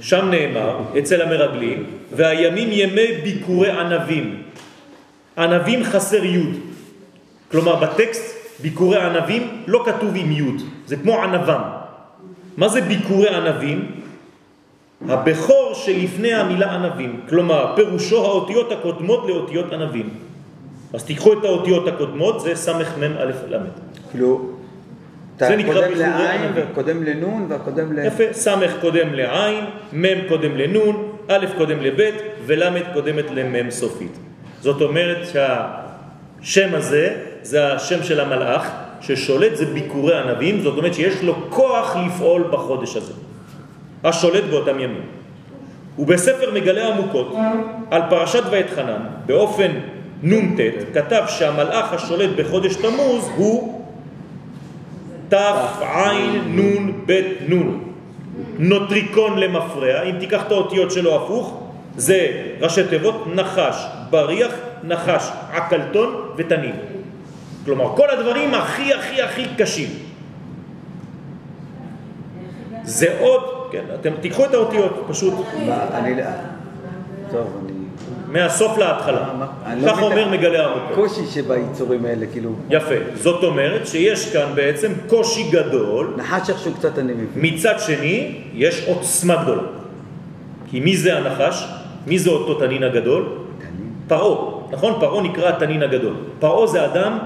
שם נאמר, אצל המרגלים, והימים ימי ביקורי ענבים. ענבים חסר יוד. כלומר, בטקסט, ביקורי ענבים לא כתוב עם יוד, זה כמו ענבם. מה זה ביקורי ענבים? הבכור שלפני המילה ענבים. כלומר, פירושו האותיות הקודמות לאותיות ענבים. אז תיקחו את האותיות הקודמות, זה סמך מם א' ל'. כאילו, אתה זה נקרא קודם לעין. וקודם לנון, והקודם ל... יפה, סמך קודם לעין, מם קודם לנון, א' קודם לב' ול' קודמת למם סופית. זאת אומרת שהשם הזה, זה השם של המלאך ששולט, זה ביקורי ענבים, זאת אומרת שיש לו כוח לפעול בחודש הזה. השולט באותם ימים. ובספר מגלה עמוקות על פרשת ואת חנן, באופן נ"ט, כתב שהמלאך השולט בחודש תמוז הוא תע"ן ב' נ' נוטריקון למפרע, אם תיקח את האותיות שלו הפוך, זה ראשי תיבות נחש, בריח, נחש, עקלתון ותנין. כלומר, כל הדברים הכי הכי הכי קשים. זה עוד, כן, אתם תיקחו את האותיות, פשוט. טוב, אני... מהסוף להתחלה. לא כך אומר מגלה המקור. הקושי שביצורים האלה, כאילו... יפה. זאת אומרת שיש כאן בעצם קושי גדול, נחש איכשהו קצת אני מבין. מצד שני יש עוצמה גדולה. כי מי זה הנחש? מי זה אותו תנין הגדול? פרעה, נכון? פרעה נקרא התנין הגדול. פרעה זה אדם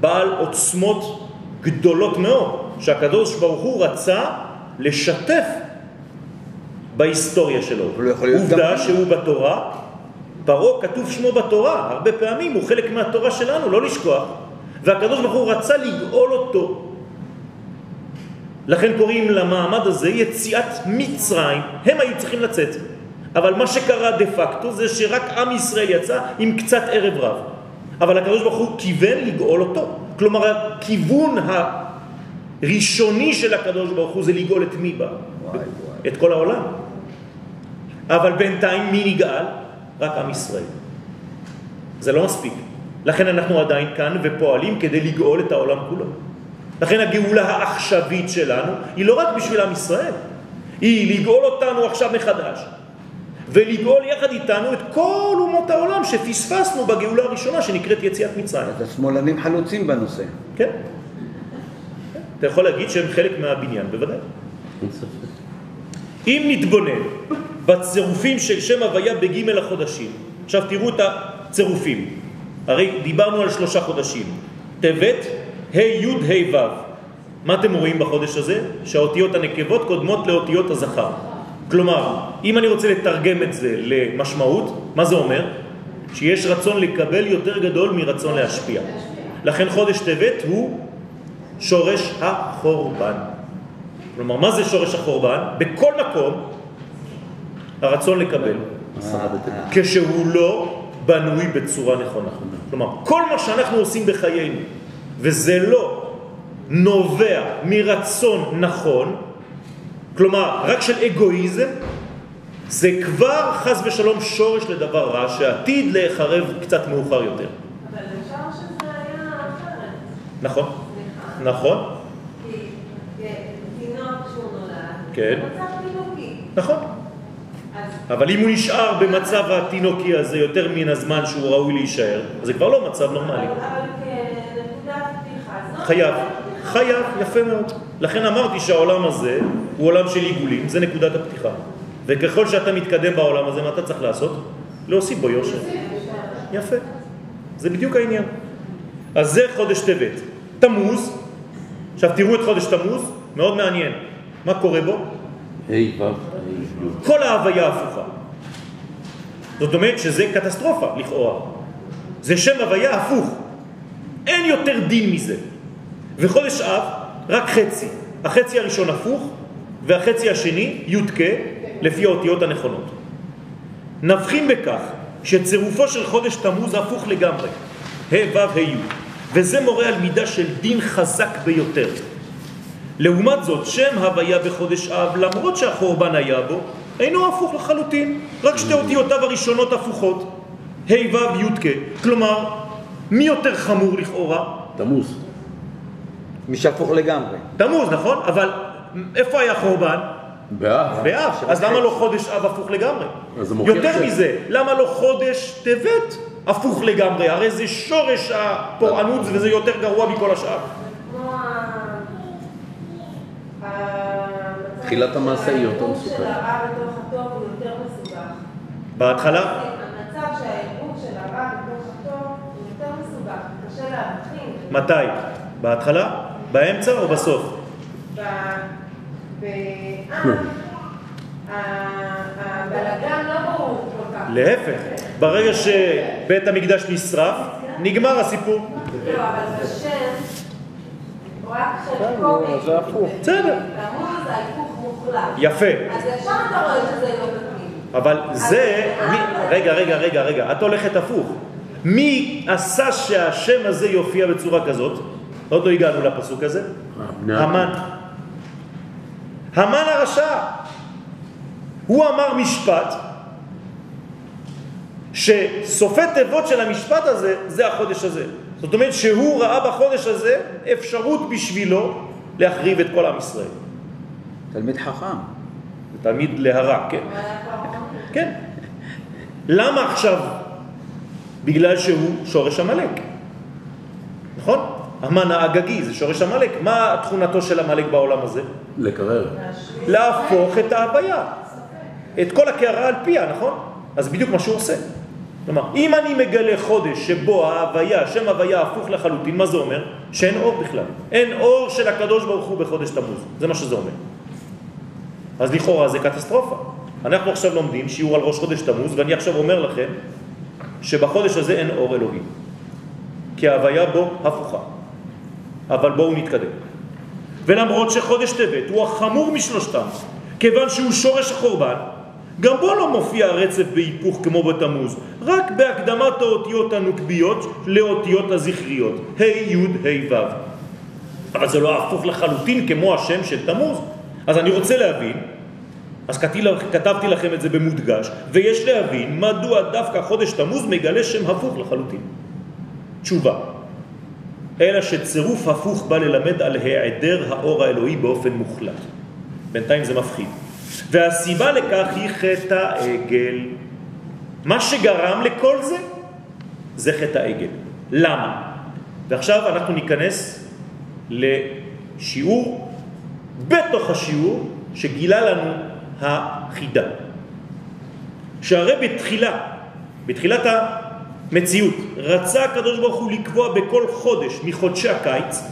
בעל עוצמות גדולות מאוד, שהקדוש ברוך הוא רצה לשתף בהיסטוריה שלו. עובדה שהוא בתורה, פרעה כתוב שמו בתורה, הרבה פעמים הוא חלק מהתורה שלנו, לא לשכוח. והקדוש ברוך הוא רצה לגאול אותו. לכן קוראים למעמד הזה יציאת מצרים, הם היו צריכים לצאת. אבל מה שקרה דה פקטו זה שרק עם ישראל יצא עם קצת ערב רב. אבל הקדוש ברוך הוא כיוון לגאול אותו. כלומר, הכיוון הראשוני של הקדוש ברוך הוא זה לגאול את מי וואי. את כל העולם. אבל בינתיים מי נגאל? רק עם ישראל. זה לא מספיק. לכן אנחנו עדיין כאן ופועלים כדי לגאול את העולם כולו. לכן הגאולה העכשווית שלנו היא לא רק בשביל עם ישראל, היא לגאול אותנו עכשיו מחדש, ולגאול יחד איתנו את כל אומות העולם שפספסנו בגאולה הראשונה שנקראת יציאת מצרים. אז השמאלנים חלוצים בנושא. כן? אתה יכול להגיד שהם חלק מהבניין, בוודאי. אם נתבונן בצירופים של שם הוויה בג' החודשים, עכשיו תראו את הצירופים, הרי דיברנו על שלושה חודשים, טבת, ה' י' ה' ו', מה אתם רואים בחודש הזה? שהאותיות הנקבות קודמות לאותיות הזכר. כלומר, אם אני רוצה לתרגם את זה למשמעות, מה זה אומר? שיש רצון לקבל יותר גדול מרצון להשפיע. לכן חודש טבת הוא שורש החורבן. כלומר, מה זה שורש החורבן? בכל מקום הרצון לקבל, כשהוא לא בנוי בצורה נכונה. כלומר, כל מה שאנחנו עושים בחיינו, וזה לא נובע מרצון נכון, כלומר, רק של אגואיזם, זה כבר חס ושלום שורש לדבר רע שעתיד להיחרב קצת מאוחר יותר. אבל אפשר שזה היה אחרת. נכון? נכון? כי כי תינוק כשהוא נולד, כן. זה מצב תינוקי. נכון. אבל אם הוא נשאר במצב התינוקי הזה יותר מן הזמן שהוא ראוי להישאר, אז זה כבר לא מצב נורמלי. אבל כנקודת פתיחה, זאת חייב. חייב, יפה מאוד. לכן אמרתי שהעולם הזה הוא עולם של עיגולים, זה נקודת הפתיחה. וככל שאתה מתקדם בעולם הזה, מה אתה צריך לעשות? להוסיף בו יושר. יפה. זה בדיוק העניין. אז זה חודש טבת. תמוז, עכשיו תראו את חודש תמוז, מאוד מעניין. מה קורה בו? ה' ו' כל ההוויה הפוכה. זאת אומרת שזה קטסטרופה, לכאורה. זה שם הוויה הפוך. אין יותר דין מזה. וחודש אב, רק חצי. החצי הראשון הפוך, והחצי השני, י"ק, לפי האותיות הנכונות. נבחין בכך שצירופו של חודש תמוז הפוך לגמרי, ה' ו' ה' י', וזה מורה על מידה של דין חזק ביותר. לעומת זאת, שם הוויה בחודש אב, למרות שהחורבן היה בו, אינו הפוך לחלוטין, רק שתי אותיותיו הראשונות הפוכות, ה' ו' י' כ', כלומר, מי יותר חמור לכאורה? תמוז. מי שהפוך לגמרי. תמוז, נכון? אבל איפה היה חורבן? באב. באב. אז למה לא חודש אב הפוך לגמרי? יותר ש- מזה, למה לא חודש טבת הפוך לגמרי? הרי זה שורש הפורענות וזה יותר גרוע מכל השאר. תחילת המעשה היא יותר מסוכנת. של הרע בתוך הטוב הוא יותר מסובך. בהתחלה? המצב שהעירוב של הרע בתוך הטוב הוא יותר מסובך, קשה להבחין. מתי? בהתחלה? באמצע או בסוף? ב- באב, ה- הבלגן לא ברור כל כך. להפך, ברגע שבית המקדש נשרף, נגמר הסיפור. לא, אבל בשם, רק חלקו זה הפוך. בסדר. תמוז זה ההיפוך מוחלט. יפה. אז ישר אתה רואה שזה לא תקין. אבל זה... מי... רגע, רגע, רגע, רגע, את הולכת הפוך. מי עשה שהשם הזה יופיע בצורה כזאת? עוד לא הגענו לפסוק הזה. בני המן. המן הרשע. הוא אמר משפט שסופי תיבות של המשפט הזה, זה החודש הזה. זאת אומרת שהוא ראה בחודש הזה אפשרות בשבילו להחריב את כל עם ישראל. תלמיד חכם. זה תלמיד להרע, כן? כן. למה עכשיו? בגלל שהוא שורש עמלק. נכון? המן האגגי זה שורש עמלק. מה תכונתו של עמלק בעולם הזה? לקרר. להפוך את ההוויה. את כל הקערה על פיה, נכון? אז בדיוק מה שהוא עושה. כלומר, אם אני מגלה חודש שבו ההוויה, שם הוויה הפוך לחלוטין, מה זה אומר? שאין אור בכלל. אין אור של הקדוש ברוך הוא בחודש תמוז. זה מה שזה אומר. אז לכאורה זה קטסטרופה. אנחנו עכשיו לומדים שיעור על ראש חודש תמוז, ואני עכשיו אומר לכם שבחודש הזה אין אור אלוהים. כי ההוויה בו הפוכה. אבל בואו נתקדם. ולמרות שחודש טבת הוא החמור משלושתם, כיוון שהוא שורש החורבן, גם בו לא מופיע הרצף בהיפוך כמו בתמוז, רק בהקדמת האותיות הנוקביות לאותיות הזכריות, ה' י' ה' ו'. אבל זה לא הפוך לחלוטין כמו השם של תמוז. אז אני רוצה להבין, אז כתבתי לכם את זה במודגש, ויש להבין מדוע דווקא חודש תמוז מגלה שם הפוך לחלוטין. תשובה. אלא שצירוף הפוך בא ללמד על היעדר האור האלוהי באופן מוחלט. בינתיים זה מפחיד. והסיבה לכך היא חטא העגל. מה שגרם לכל זה, זה חטא העגל. למה? ועכשיו אנחנו ניכנס לשיעור בתוך השיעור שגילה לנו החידה. שהרי בתחילה, בתחילת המציאות, רצה הקדוש ברוך הוא לקבוע בכל חודש מחודשי הקיץ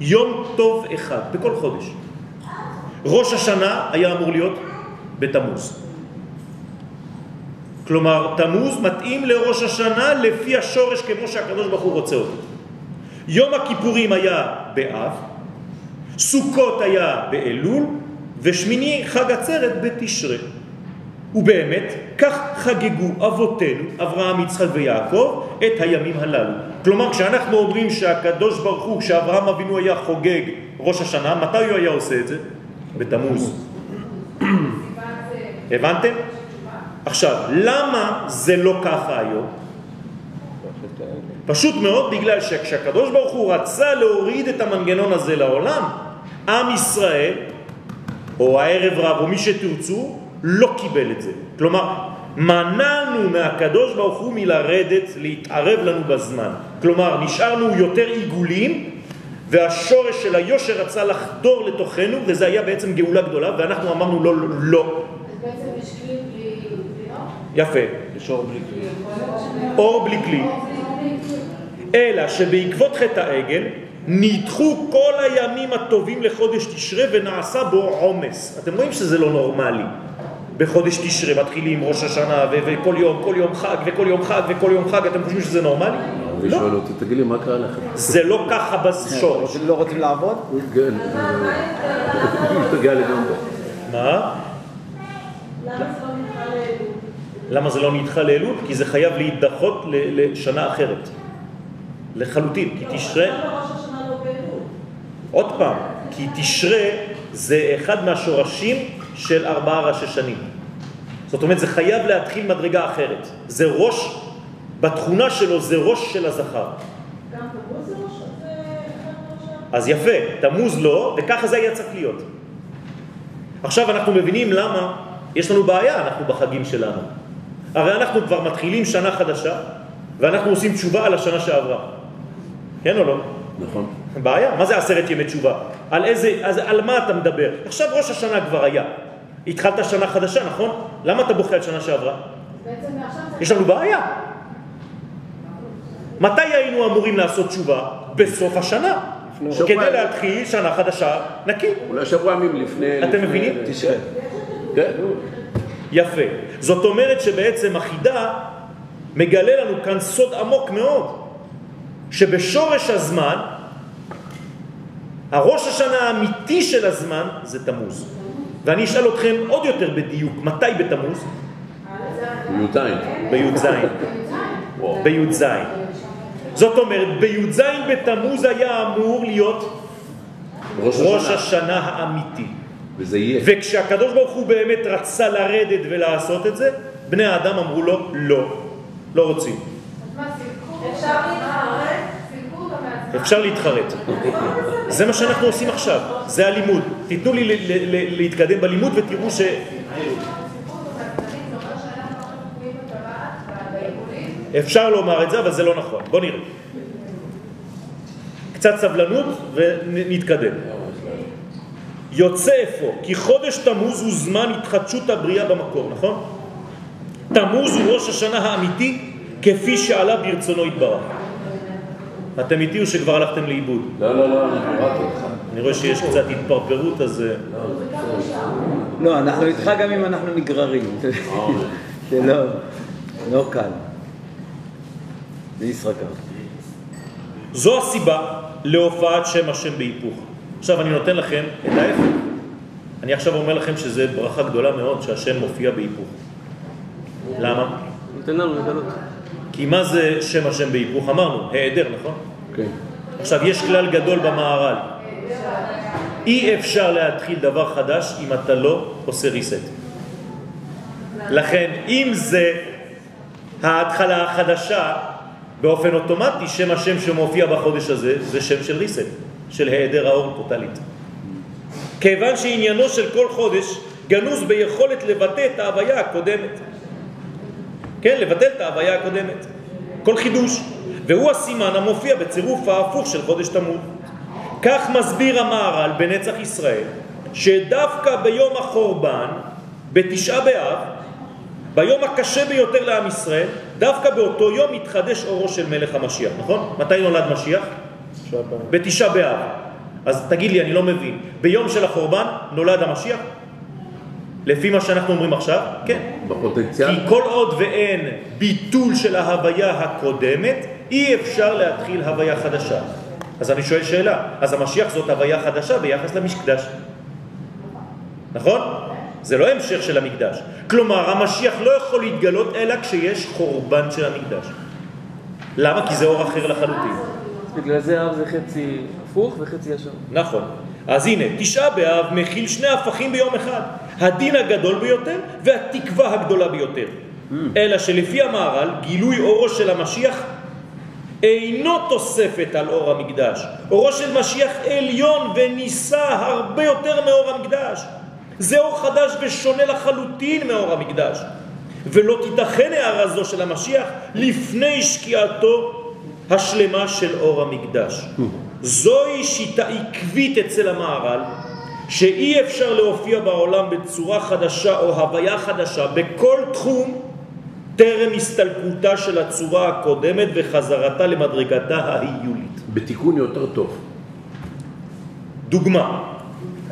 יום טוב אחד, בכל חודש. ראש השנה היה אמור להיות בתמוז. כלומר, תמוז מתאים לראש השנה לפי השורש כמו שהקדוש ברוך הוא רוצה אותו. יום הכיפורים היה באב, סוכות היה באלול, ושמיני חג עצרת בתשרה. ובאמת, כך חגגו אבותינו, אברהם, יצחק ויעקב, את הימים הללו. כלומר, כשאנחנו אומרים שהקדוש ברוך הוא, כשאברהם אבינו היה חוגג ראש השנה, מתי הוא היה עושה את זה? בתמוז. הבנתם? עכשיו, למה זה לא ככה היום? פשוט מאוד בגלל שכשהקדוש ברוך הוא רצה להוריד את המנגנון הזה לעולם, עם ישראל, או הערב רב, או מי שתרצו, לא קיבל את זה. כלומר, מנענו מהקדוש ברוך הוא מלרדת, להתערב לנו בזמן. כלומר, נשארנו יותר עיגולים, והשורש של היושר רצה לחדור לתוכנו, וזה היה בעצם גאולה גדולה, ואנחנו אמרנו לא, לא, לא. אז בעצם יש כלי בלי בלי אור? יפה. יש אור בלי כלי. אור בלי כלי. אלא שבעקבות חטא העגל נדחו כל הימים הטובים לחודש תשרה ונעשה בו עומס. אתם רואים שזה לא נורמלי. בחודש תשרה מתחילים ראש השנה וכל יום, כל יום חג וכל יום חג וכל יום חג, אתם חושבים שזה נורמלי? לא. שואל אותי, תגיד לי, מה קרה לכם? זה לא ככה בשורש. רוצים- לא רוצים לעבוד? כן. הוא השתגע לגמרי. מה? למה זה לא לא נדחה לאלול? כי זה חייב להידחות ל- לשנה אחרת. לחלוטין, כי תשרה... למה ראש השנה לא? עוד פעם, כי תשרה זה אחד מהשורשים של ארבעה ראשי שנים. זאת אומרת, זה חייב להתחיל מדרגה אחרת. זה ראש, בתכונה שלו זה ראש של הזכר. גם תמוז זה ראש זה אחד ראש אז יפה, תמוז לא, וככה זה היה צריך להיות. עכשיו אנחנו מבינים למה יש לנו בעיה, אנחנו בחגים שלנו. הרי אנחנו כבר מתחילים שנה חדשה, ואנחנו עושים תשובה על השנה שעברה. כן או לא? נכון. בעיה. מה זה עשרת ימי תשובה? על איזה, אז על מה אתה מדבר? עכשיו ראש השנה כבר היה. התחלת שנה חדשה, נכון? למה אתה בוכה על שנה שעברה? בעצם מעכשיו זה... יש לנו בעיה. מתי היינו אמורים לעשות תשובה? בסוף השנה. כדי. להתחיל שנה חדשה נקי. אולי שבוע ימים לפני... אתם מבינים? תשרה. כן. יפה. זאת אומרת שבעצם החידה מגלה לנו כאן סוד עמוק מאוד, שבשורש הזמן, הראש השנה האמיתי של הזמן זה תמוז. ואני אשאל אתכם עוד יותר בדיוק, מתי בתמוז? י"ז. בי"ז. בי"ז. זאת אומרת, בי"ז בתמוז היה אמור להיות ראש ראש השנה. השנה האמיתי. וזה יהיה. וכשהקדוש ברוך הוא באמת רצה לרדת ולעשות את זה, בני האדם אמרו לו לא. לא רוצים. אפשר להתחרט? זה מה שאנחנו עושים עכשיו, זה הלימוד. תיתנו לי להתקדם בלימוד ותראו ש... סילקו אותו מהצבאים, זה אומר שאנחנו עכשיו תקועים בטבעת, בעיגולים? אפשר לומר את זה, אבל זה לא נכון. בוא נראה. קצת סבלנות ונתקדם. יוצא אפוא, כי חודש תמוז הוא זמן התחדשות הבריאה במקור, נכון? תמוז הוא ראש השנה האמיתי, כפי שעלה ברצונו יתברך. אתם איתי או שכבר הלכתם לאיבוד? לא, לא, לא, אני קראתי אותך. אני רואה שיש קצת התפרפרות, אז... אה, לא, אנחנו איתך גם אם אנחנו נגררים. שלא, לא קל. זה ישרקר. זו הסיבה להופעת שם השם בהיפוך. עכשיו אני נותן לכם את ההפך. אני עכשיו אומר לכם שזה ברכה גדולה מאוד שהשם מופיע בהיפוך. למה? נותן לנו לגלות. כי מה זה שם השם בהיפוך? אמרנו, היעדר, נכון? כן. עכשיו, יש כלל גדול במערל. אי אפשר להתחיל דבר חדש אם אתה לא עושה ריסט. לכן, אם זה ההתחלה החדשה, באופן אוטומטי, שם השם שמופיע בחודש הזה, זה שם של ריסט, של היעדר האור טוטלית. כיוון שעניינו של כל חודש גנוז ביכולת לבטא את ההוויה הקודמת. כן, לבטל את ההוויה הקודמת. כל חידוש. והוא הסימן המופיע בצירוף ההפוך של חודש תמוז. כך מסביר המהר"ל בנצח ישראל, שדווקא ביום החורבן, בתשעה באב, ביום הקשה ביותר לעם ישראל, דווקא באותו יום מתחדש אורו של מלך המשיח, נכון? מתי נולד משיח? בתשעה באב. אז תגיד לי, אני לא מבין, ביום של החורבן נולד המשיח? לפי מה שאנחנו אומרים עכשיו, כן. בפוטנציאל? כי כל עוד ואין ביטול של ההוויה הקודמת, אי אפשר להתחיל הוויה חדשה. אז אני שואל שאלה, אז המשיח זאת הוויה חדשה ביחס למקדש. נכון? זה לא המשך של המקדש. כלומר, המשיח לא יכול להתגלות אלא כשיש חורבן של המקדש. למה? כי זה אור אחר לחלוטין. בגלל זה אב זה חצי הפוך וחצי ישר. נכון. אז הנה, תשעה באב מכיל שני הפכים ביום אחד. הדין הגדול ביותר והתקווה הגדולה ביותר. אלא שלפי המהר"ל, גילוי אורו של המשיח אינו תוספת על אור המקדש. אורו של משיח עליון ונישא הרבה יותר מאור המקדש. זה אור חדש ושונה לחלוטין מאור המקדש. ולא תיתכן הערה זו של המשיח לפני שקיעתו השלמה של אור המקדש. זוהי שיטה עקבית אצל המהר"ל, שאי אפשר להופיע בעולם בצורה חדשה או הוויה חדשה בכל תחום טרם הסתלקותה של הצורה הקודמת וחזרתה למדרגתה ההיולית. בתיקון יותר טוב. דוגמה,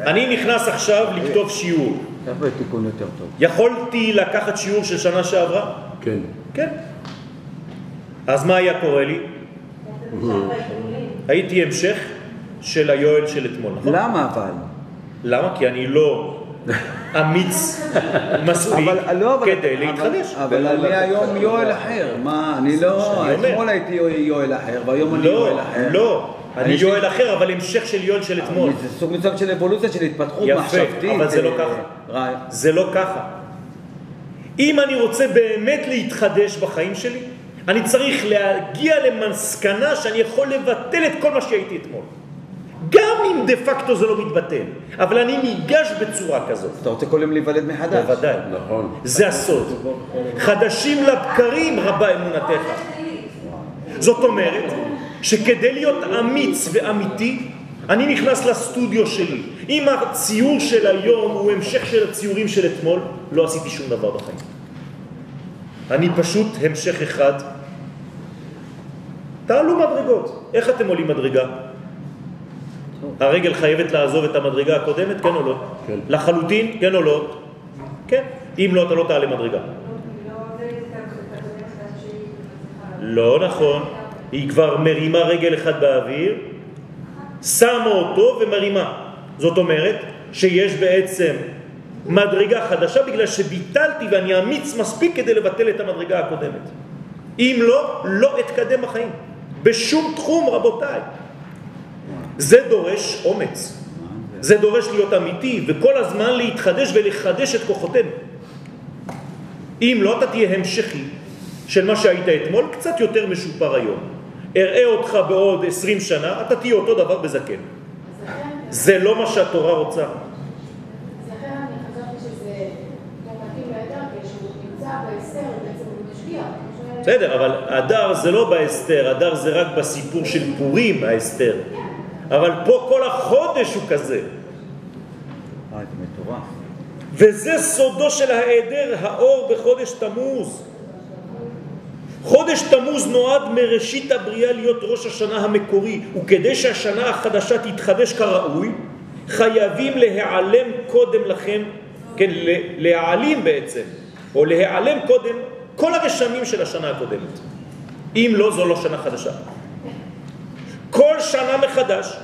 אני נכנס עכשיו לכתוב שיעור. איפה תיקון יותר טוב? יכולתי לקחת שיעור של שנה שעברה? כן. כן. אז מה היה קורה לי? הייתי המשך של היואל של אתמול, נכון? למה אבל? למה? כי אני לא אמיץ מספיק לא. כדי להתחדש. אבל אני היום יואל אחר, מה, אני לא... אתמול הייתי יואל אחר, והיום אני לא, יואל אחר. לא. אני יואל אחר, אבל המשך של יואל של אתמול. זה סוג מסוים של אבולוציה, של התפתחות יפה, מחשבתית. אבל זה לא אה, ככה. זה לא ככה. אם אני רוצה באמת להתחדש בחיים שלי, אני צריך להגיע למסקנה שאני יכול לבטל את כל מה שהייתי אתמול. גם אם דה פקטו זה לא מתבטל, אבל אני ניגש בצורה כזאת. אתה רוצה כל יום להיוולד מחדש. בוודאי. נכון. זה הסוד. חדשים לבקרים רבה אמונתך. זאת אומרת שכדי להיות אמיץ ואמיתי, אני נכנס לסטודיו שלי. אם הציור של היום הוא המשך של הציורים של אתמול, לא עשיתי שום דבר בחיים. אני פשוט המשך אחד. תעלו מדרגות. איך אתם עולים מדרגה? הרגל חייבת לעזוב את המדרגה הקודמת, כן או לא? כן. לחלוטין, כן או לא? כן. אם לא, אתה לא תעלה מדרגה. לא נכון. היא כבר מרימה רגל אחד באוויר, שמה אותו ומרימה. זאת אומרת שיש בעצם מדרגה חדשה בגלל שביטלתי ואני אמיץ מספיק כדי לבטל את המדרגה הקודמת. אם לא, לא אתקדם בחיים. בשום תחום, רבותיי. זה דורש אומץ. זה דורש להיות אמיתי וכל הזמן להתחדש ולחדש את כוחותינו. אם לא, אתה תהיה המשכי של מה שהיית אתמול, קצת יותר משופר היום. אראה אותך בעוד 20 שנה, אתה תהיה אותו דבר בזקן. זה לא מה שהתורה רוצה. לא בסדר, אבל אדר זה לא בהסתר, אדר זה רק בסיפור של פורים, ההסתר. אבל פה כל החודש הוא כזה. אה. וזה סודו של ההיעדר האור בחודש תמוז. חודש תמוז נועד מראשית הבריאה להיות ראש השנה המקורי, וכדי שהשנה החדשה תתחדש כראוי, חייבים להיעלם קודם לכן, כן, להעלים בעצם, או להיעלם קודם כל הרשמים של השנה הקודמת. אם לא, זו לא שנה חדשה. כל שנה מחדש,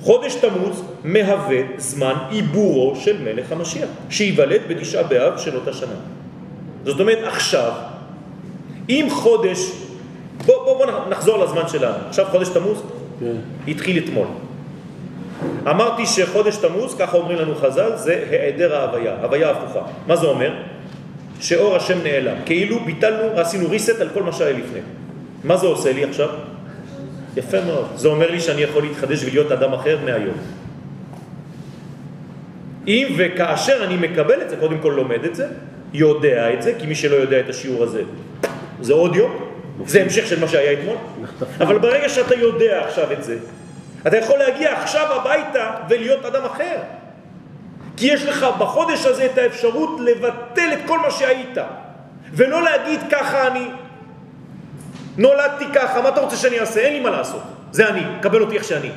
חודש תמוז מהווה זמן עיבורו של מלך המשיח, שייוולד בתשעה באב של אותה שנה. זאת אומרת, עכשיו, אם חודש, בוא, בוא, בוא נחזור לזמן שלנו, עכשיו חודש תמוז, כן. התחיל אתמול. אמרתי שחודש תמוז, ככה אומרים לנו חז"ל, זה היעדר ההוויה, הוויה הפוכה. מה זה אומר? שאור השם נעלם. כאילו ביטלנו, עשינו reset על כל מה שהיה לפני. מה זה עושה לי עכשיו? יפה מאוד. זה אומר לי שאני יכול להתחדש ולהיות אדם אחר מהיום. אם וכאשר אני מקבל את זה, קודם כל לומד את זה, יודע את זה, כי מי שלא יודע את השיעור הזה, זה עוד יום, זה המשך של מה שהיה אתמול. אבל ברגע שאתה יודע עכשיו את זה, אתה יכול להגיע עכשיו הביתה ולהיות אדם אחר. כי יש לך בחודש הזה את האפשרות לבטל את כל מה שהיית, ולא להגיד ככה אני. נולדתי ככה, מה אתה רוצה שאני אעשה? אין לי מה לעשות. זה אני, קבל אותי איך שאני.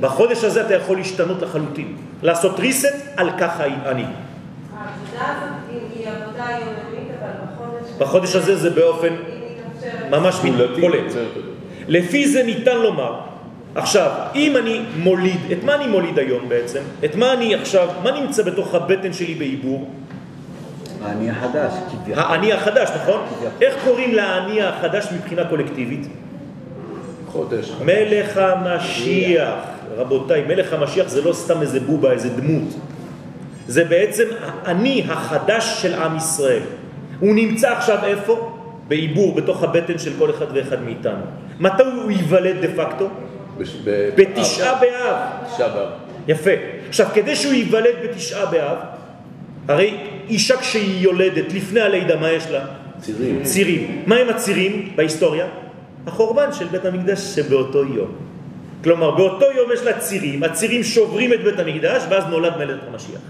בחודש הזה אתה יכול להשתנות לחלוטין, לעשות reset על ככה אני. העבודה הזאת היא- עבודה יומיומית, בחודש... הזה זה באופן. ממש גדול. לפי זה ניתן לומר, עכשיו, אם אני מוליד, את מה אני מוליד היום בעצם? את מה אני עכשיו, מה נמצא בתוך הבטן שלי בעיבור? האני החדש, כביכול. האני החדש, נכון? איך קוראים לאני החדש מבחינה קולקטיבית? חודש. מלך המשיח. רבותיי, מלך המשיח זה לא סתם איזה בובה, איזה דמות. זה בעצם האני החדש של עם ישראל. הוא נמצא עכשיו איפה? בעיבור, בתוך הבטן של כל אחד ואחד מאיתנו. מתי הוא ייוולד דה פקטו? בש- בתשעה באב. תשעה באב. יפה. עכשיו, כדי שהוא ייוולד בתשעה באב, הרי אישה כשהיא יולדת, לפני הלידה, מה יש לה? צירים. צירים. מה הם הצירים בהיסטוריה? החורבן של בית המקדש שבאותו יום. כלומר, באותו יום יש לה צירים, הצירים שוברים את בית המקדש, ואז נולד מלך המשיח.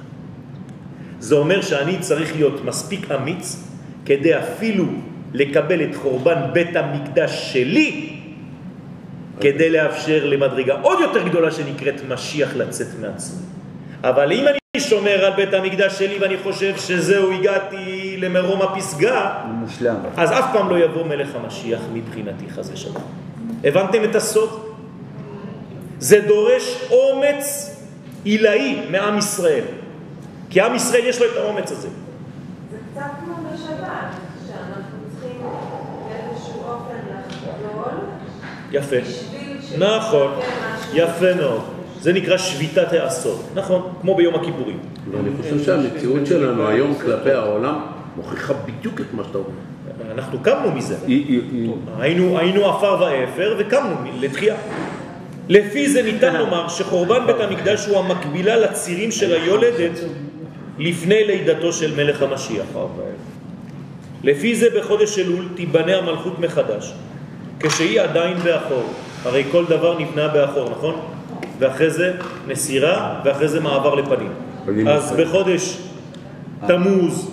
זה אומר שאני צריך להיות מספיק אמיץ כדי אפילו לקבל את חורבן בית המקדש שלי, כדי לאפשר למדרגה עוד יותר גדולה שנקראת משיח לצאת מעצמי. אבל אם אני שומר על בית המקדש שלי ואני חושב שזהו, הגעתי למרום הפסגה, מושלם. אז אף פעם לא יבוא מלך המשיח מבחינתי, חס ושלום. הבנתם את הסוד? זה דורש אומץ עילאי מעם ישראל. כי עם ישראל יש לו את האומץ הזה. זה קצת כמו בשבת, שאנחנו צריכים באיזשהו אופן לחדול, יפה. נכון. יפה מאוד. זה נקרא שביתת העשור. נכון, כמו ביום הכיפורים. ואני חושב שהמציאות שלנו היום כלפי העולם מוכיחה בדיוק את מה שאתה אומר. אנחנו קמנו מזה. היינו, היינו עפר ואפר וקמנו לתחייה. לפי זה ניתן לומר שחורבן בית המקדש הוא המקבילה לצירים של היולדת לפני לידתו של מלך המשיח. לפי זה בחודש אלול תיבנה המלכות מחדש, כשהיא עדיין באחור. הרי כל דבר נבנה באחור, נכון? ואחרי זה מסירה, ואחרי זה מעבר לפנים. פנים אז. בחודש תמוז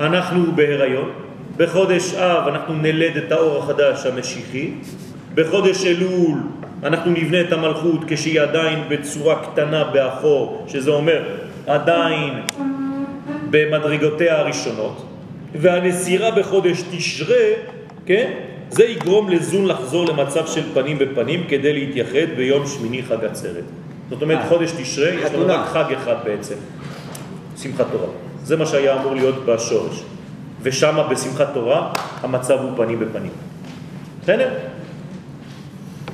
אנחנו בהיריון, בחודש אב אנחנו נלד את האור החדש המשיחי, בחודש אלול אנחנו נבנה את המלכות כשהיא עדיין בצורה קטנה באחור, שזה אומר עדיין במדרגותיה הראשונות, והנסירה בחודש תשרה, כן? זה יגרום לזון לחזור למצב של פנים בפנים כדי להתייחד ביום שמיני חג עצרת. זאת אומרת, אה, חודש תשרה, יש לנו. רק חג אחד בעצם, שמחת תורה. זה מה שהיה אמור להיות בשורש. ושם בשמחת תורה המצב הוא פנים בפנים. בסדר?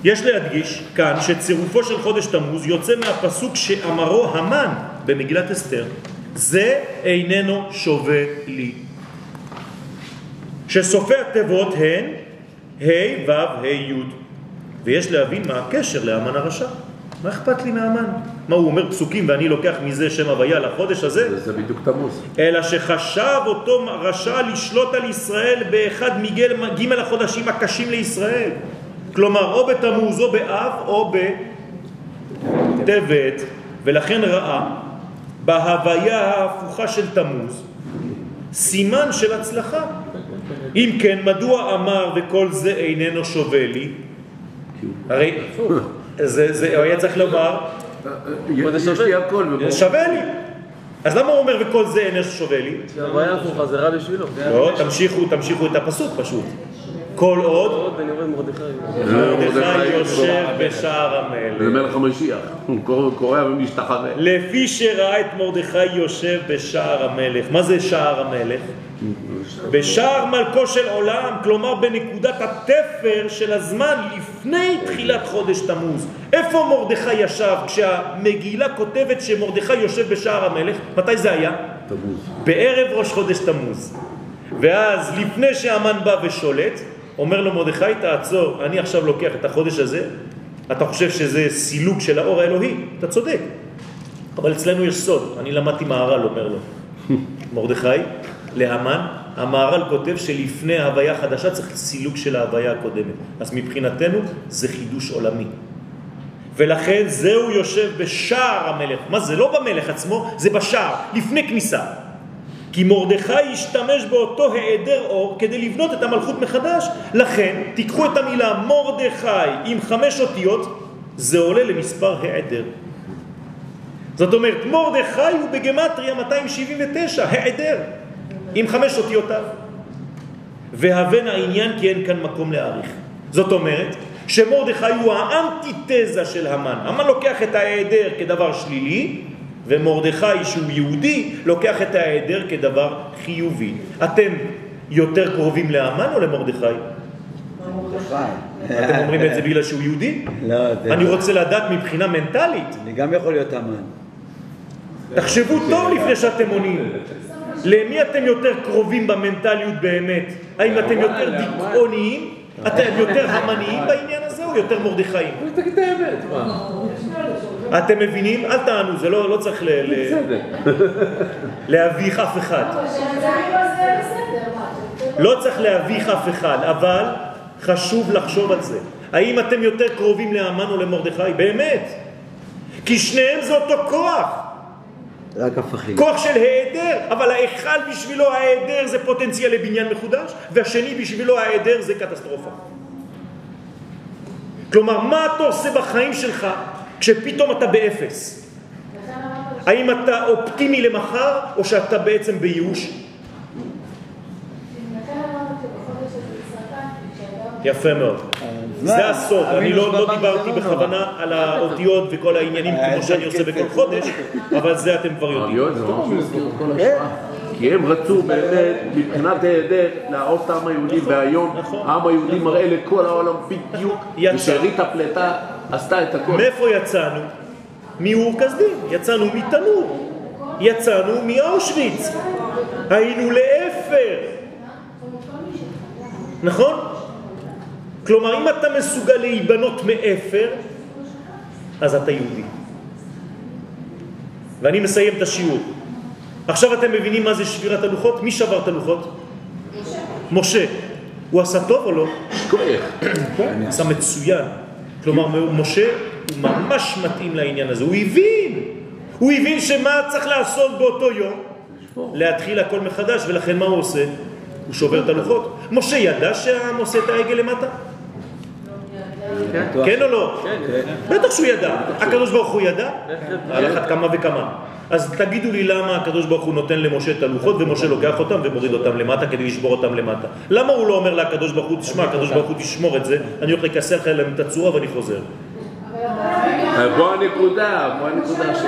יש להדגיש כאן שצירופו של חודש תמוז יוצא מהפסוק שאמרו המן במגילת אסתר, זה איננו שווה לי. שסופי התיבות הן ה' ו' ה' י' ויש להבין מה הקשר לאמן הרשע. מה אכפת לי מהמן? מה הוא אומר פסוקים ואני לוקח מזה שם הוויה לחודש הזה? זה- זה בדיוק תמוז. אלא שחשב אותו רשע לשלוט על ישראל באחד מגל- ג' החודשים הקשים לישראל. כלומר, או בתמוז או באב או בטבת, ולכן ראה בהוויה ההפוכה של תמוז סימן של הצלחה. אם כן, מדוע אמר וכל זה איננו שווה לי? הרי זה, היה צריך לומר, יש יש לי הכל. וברור. שווה לי. אז למה הוא אומר וכל זה איננו שווה לי? הבעיה הפוכה, זה רע בשבילו. לא, תמשיכו, תמשיכו את הפסוק פשוט. כל עוד מרדכי. יושב בשער המלך. זה מלך המשיח. הוא קורא- קורע ומשתחווה. לפי שראה את מרדכי יושב בשער המלך. מה זה שער המלך? בשער מלכו של עולם, כלומר בנקודת התפר של הזמן לפני תחילת חודש תמוז. איפה מרדכי ישב כשהמגילה כותבת שמרדכי יושב בשער המלך? מתי זה היה? תמוז. בערב ראש חודש תמוז. ואז לפני שהמן בא ושולט, אומר לו מרדכי, תעצור, אני עכשיו לוקח את החודש הזה, אתה חושב שזה סילוק של האור האלוהי? אתה צודק. אבל אצלנו יש סוד, אני למדתי מהר"ל, אומר לו. מרדכי, להמן, המהר"ל כותב שלפני ההוויה החדשה צריך סילוק של ההוויה הקודמת. אז מבחינתנו זה חידוש עולמי. ולכן זהו יושב בשער המלך. מה זה? לא במלך עצמו, זה בשער, לפני כניסה. כי מרדכי השתמש באותו היעדר אור כדי לבנות את המלכות מחדש. לכן, תיקחו את המילה מרדכי עם חמש אותיות, זה עולה למספר היעדר. זאת אומרת, מרדכי הוא בגמטריה 279, היעדר, עם חמש אותיותיו. והבן העניין כי אין כאן מקום להעריך. זאת אומרת, שמרדכי הוא האנטיתזה של המן. המן לוקח את ההיעדר כדבר שלילי, ומרדכי שהוא יהודי לוקח את ההיעדר כדבר חיובי. אתם יותר קרובים להמן או למרדכי? אתם אומרים את זה בגלל שהוא יהודי? לא. אני רוצה לדעת מבחינה מנטלית. אני גם יכול להיות אמן. תחשבו טוב לפני שאתם עונים. למי אתם יותר קרובים במנטליות באמת? האם אתם יותר דיכאוניים? אתם יותר המניים בעניין הזה או יותר מרדכיים? תגיד את האמת, מה? אתם מבינים? אל תענו, זה לא, לא צריך. להביך אף אחד. לא צריך להביך אף אחד, אבל חשוב לחשוב על זה. האם אתם יותר קרובים לאמן או למרדכי? באמת. כי שניהם זה אותו כוח. רק הפכים. כוח של היעדר, אבל האחד בשבילו ההיעדר זה פוטנציאל לבניין מחודש, והשני בשבילו ההיעדר זה קטסטרופה. כלומר, מה אתה עושה בחיים שלך כשפתאום אתה באפס? האם אתה אופטימי למחר, או שאתה בעצם בייאוש? יפה מאוד. זה הסוד, אני לא לא דיברתי בכוונה על האותיות וכל העניינים כמו שאני עושה בכל חודש, אבל זה אתם כבר יודעים. כי הם רצו באמת, מבחינת היעדר, להרוס את העם היהודי, והיום נכון. העם היהודי מראה לכל העולם בדיוק. ושארית הפלטה עשתה את הכל. מאיפה יצאנו? מאור כסדים, יצאנו מתנור, יצאנו מאושוויץ, היינו לאפר, נכון? כלומר, אם אתה מסוגל להיבנות מאפר, אז אתה יהודי. ואני מסיים את השיעור. עכשיו אתם מבינים מה זה שבירת הלוחות? מי שבר את הלוחות? משה. הוא עשה טוב או לא? כוח. עשה מצוין. כלומר, משה הוא ממש מתאים לעניין הזה. הוא הבין. הוא הבין שמה צריך לעשות באותו יום? להתחיל הכל מחדש, ולכן מה הוא עושה? הוא שובר את הלוחות. משה ידע שהעם עושה את העגל למטה? כן או לא? בטח שהוא ידע. הקדוש ברוך הוא ידע? על אחת כמה וכמה. אז תגידו לי למה הקדוש ברוך הוא נותן למשה את הלוחות ומשה לוקח אותם ומוריד אותם למטה כדי לשבור אותם למטה. למה הוא לא אומר לקדוש ברוך הוא, תשמע, הקדוש ברוך הוא תשמור את זה, אני הולך לקסר לך להם את הצורה ואני חוזר. בוא הנקודה, בוא הנקודה ש...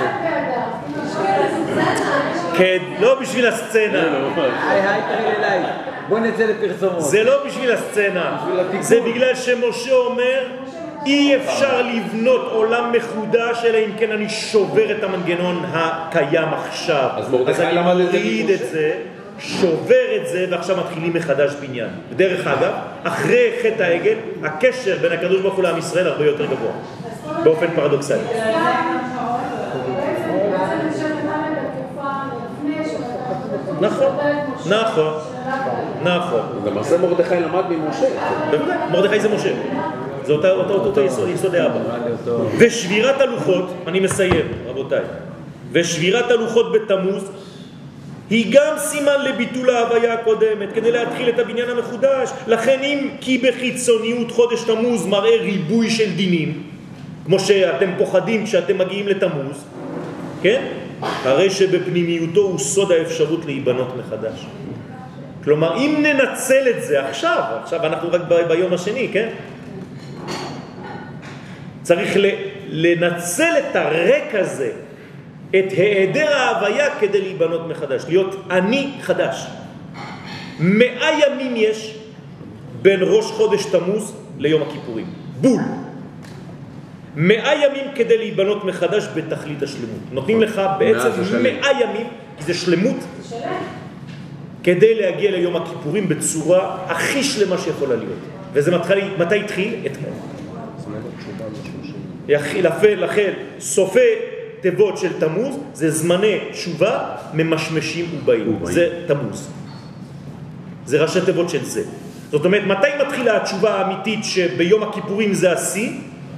כן, לא בשביל הסצנה. היי היי קריל אליי. בוא נצא לפרסומות. זה לא בשביל הסצנה, זה בגלל שמשה אומר אי אפשר לבנות עולם מחודש אלא אם כן אני שובר את המנגנון הקיים עכשיו. אז מרדכי אני למד את זה מוריד. את זה שובר את זה ועכשיו מתחילים מחדש בניין. דרך אגב, אחרי חטא העגל, הקשר בין הקדוש ברוך הוא לעם ישראל הרבה יותר גבוה, באופן פרדוקסלי. נכון, נכון, נכון. למעשה מרדכי למד ממשה. בוודאי, מרדכי זה משה. זה אותו אותו יסוד- יסודי אבא. ושבירת הלוחות, אני מסיים, רבותיי, ושבירת הלוחות בתמוז היא גם סימן לביטול ההוויה הקודמת, כדי להתחיל את הבניין המחודש. לכן אם כי בחיצוניות חודש תמוז מראה ריבוי של דינים, כמו שאתם פוחדים כשאתם מגיעים לתמוז, כן? הרי שבפנימיותו הוא סוד האפשרות להיבנות מחדש. כלומר, אם ננצל את זה עכשיו, עכשיו אנחנו רק ב- ביום השני, כן? צריך ל- לנצל את הריק הזה, את היעדר ההוויה כדי להיבנות מחדש, להיות אני חדש. מאה ימים יש בין ראש חודש תמוז ליום הכיפורים. בול. מאה ימים כדי להיבנות מחדש בתכלית השלמות. נותנים לך בעצם מאה שלם. ימים, כי זה שלמות, כדי להגיע ליום הכיפורים בצורה הכי שלמה שיכולה להיות. וזה מתחיל, מתי התחיל? אתמול. יחיל אפל לחל סופי תיבות של תמוז זה זמני תשובה ממשמשים ובאים. זה תמוז. זה ראשי תיבות של זה. זאת אומרת, מתי מתחילה התשובה האמיתית שביום הכיפורים זה השיא?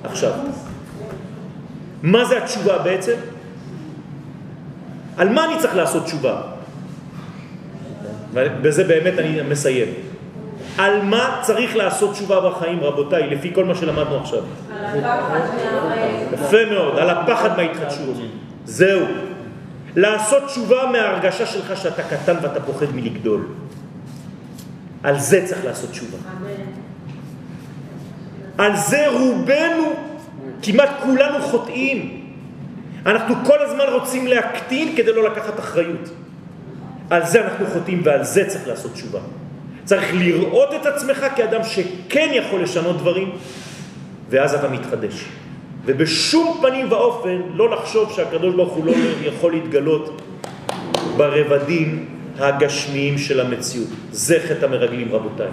עכשיו. מה זה התשובה בעצם? על מה אני צריך לעשות תשובה? ובזה באמת אני מסיים. על מה צריך לעשות תשובה בחיים, רבותיי, לפי כל מה שלמדנו עכשיו? על הפחד. יפה מאוד, על הפחד מההתחדשות. זהו. לעשות תשובה מההרגשה שלך שאתה קטן ואתה פוחד מלגדול. על זה צריך לעשות תשובה. על זה רובנו, כמעט כולנו חוטאים. אנחנו כל הזמן רוצים להקטין כדי לא לקחת אחריות. על זה אנחנו חוטאים ועל זה צריך לעשות תשובה. צריך לראות את עצמך כאדם שכן יכול לשנות דברים, ואז אתה מתחדש. ובשום פנים ואופן לא לחשוב שהקדוש ברוך הוא לא יכול להתגלות ברבדים הגשמיים של המציאות. זה חטא המרגלים רבותיי.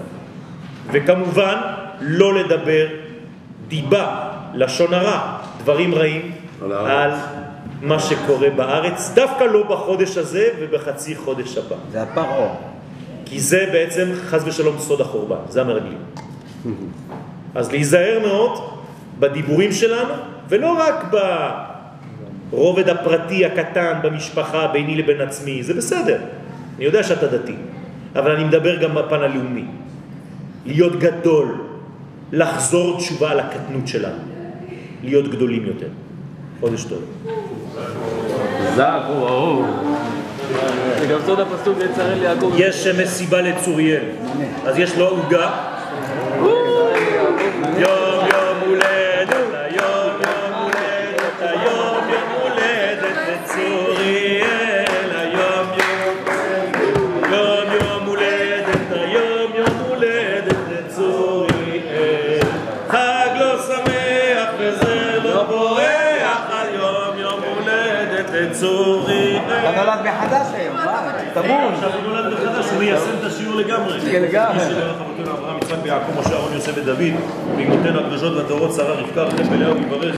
וכמובן לא לדבר דיבה, לשון הרע, דברים רעים על. על מה שקורה בארץ, דווקא לא בחודש הזה ובחצי חודש הבא. זה הפרעה. כי זה בעצם חז ושלום סוד החורבן, זה המרגלים. אז להיזהר מאוד בדיבורים שלנו, ולא רק ברובד הפרטי הקטן במשפחה, ביני לבין עצמי, זה בסדר, אני יודע שאתה דתי, אבל אני מדבר גם בפן הלאומי. להיות גדול, לחזור תשובה על הקטנות שלנו, להיות גדולים יותר. חודש טוב. הוא האור. זה גם סוד הפסוק יצרן ליעקב. יש מסיבה לצוריאל, אז יש לו עוגה. עכשיו הוא נולד מחדש, הוא מיישם את השיעור לגמרי. כן, לגמרי. אברהם, יצחק ויעקב, משה, אהרון, יוסף ודוד, ואימותינו הקדושות והטהורות, שרה, רבקה, רחל ולאה, ויברך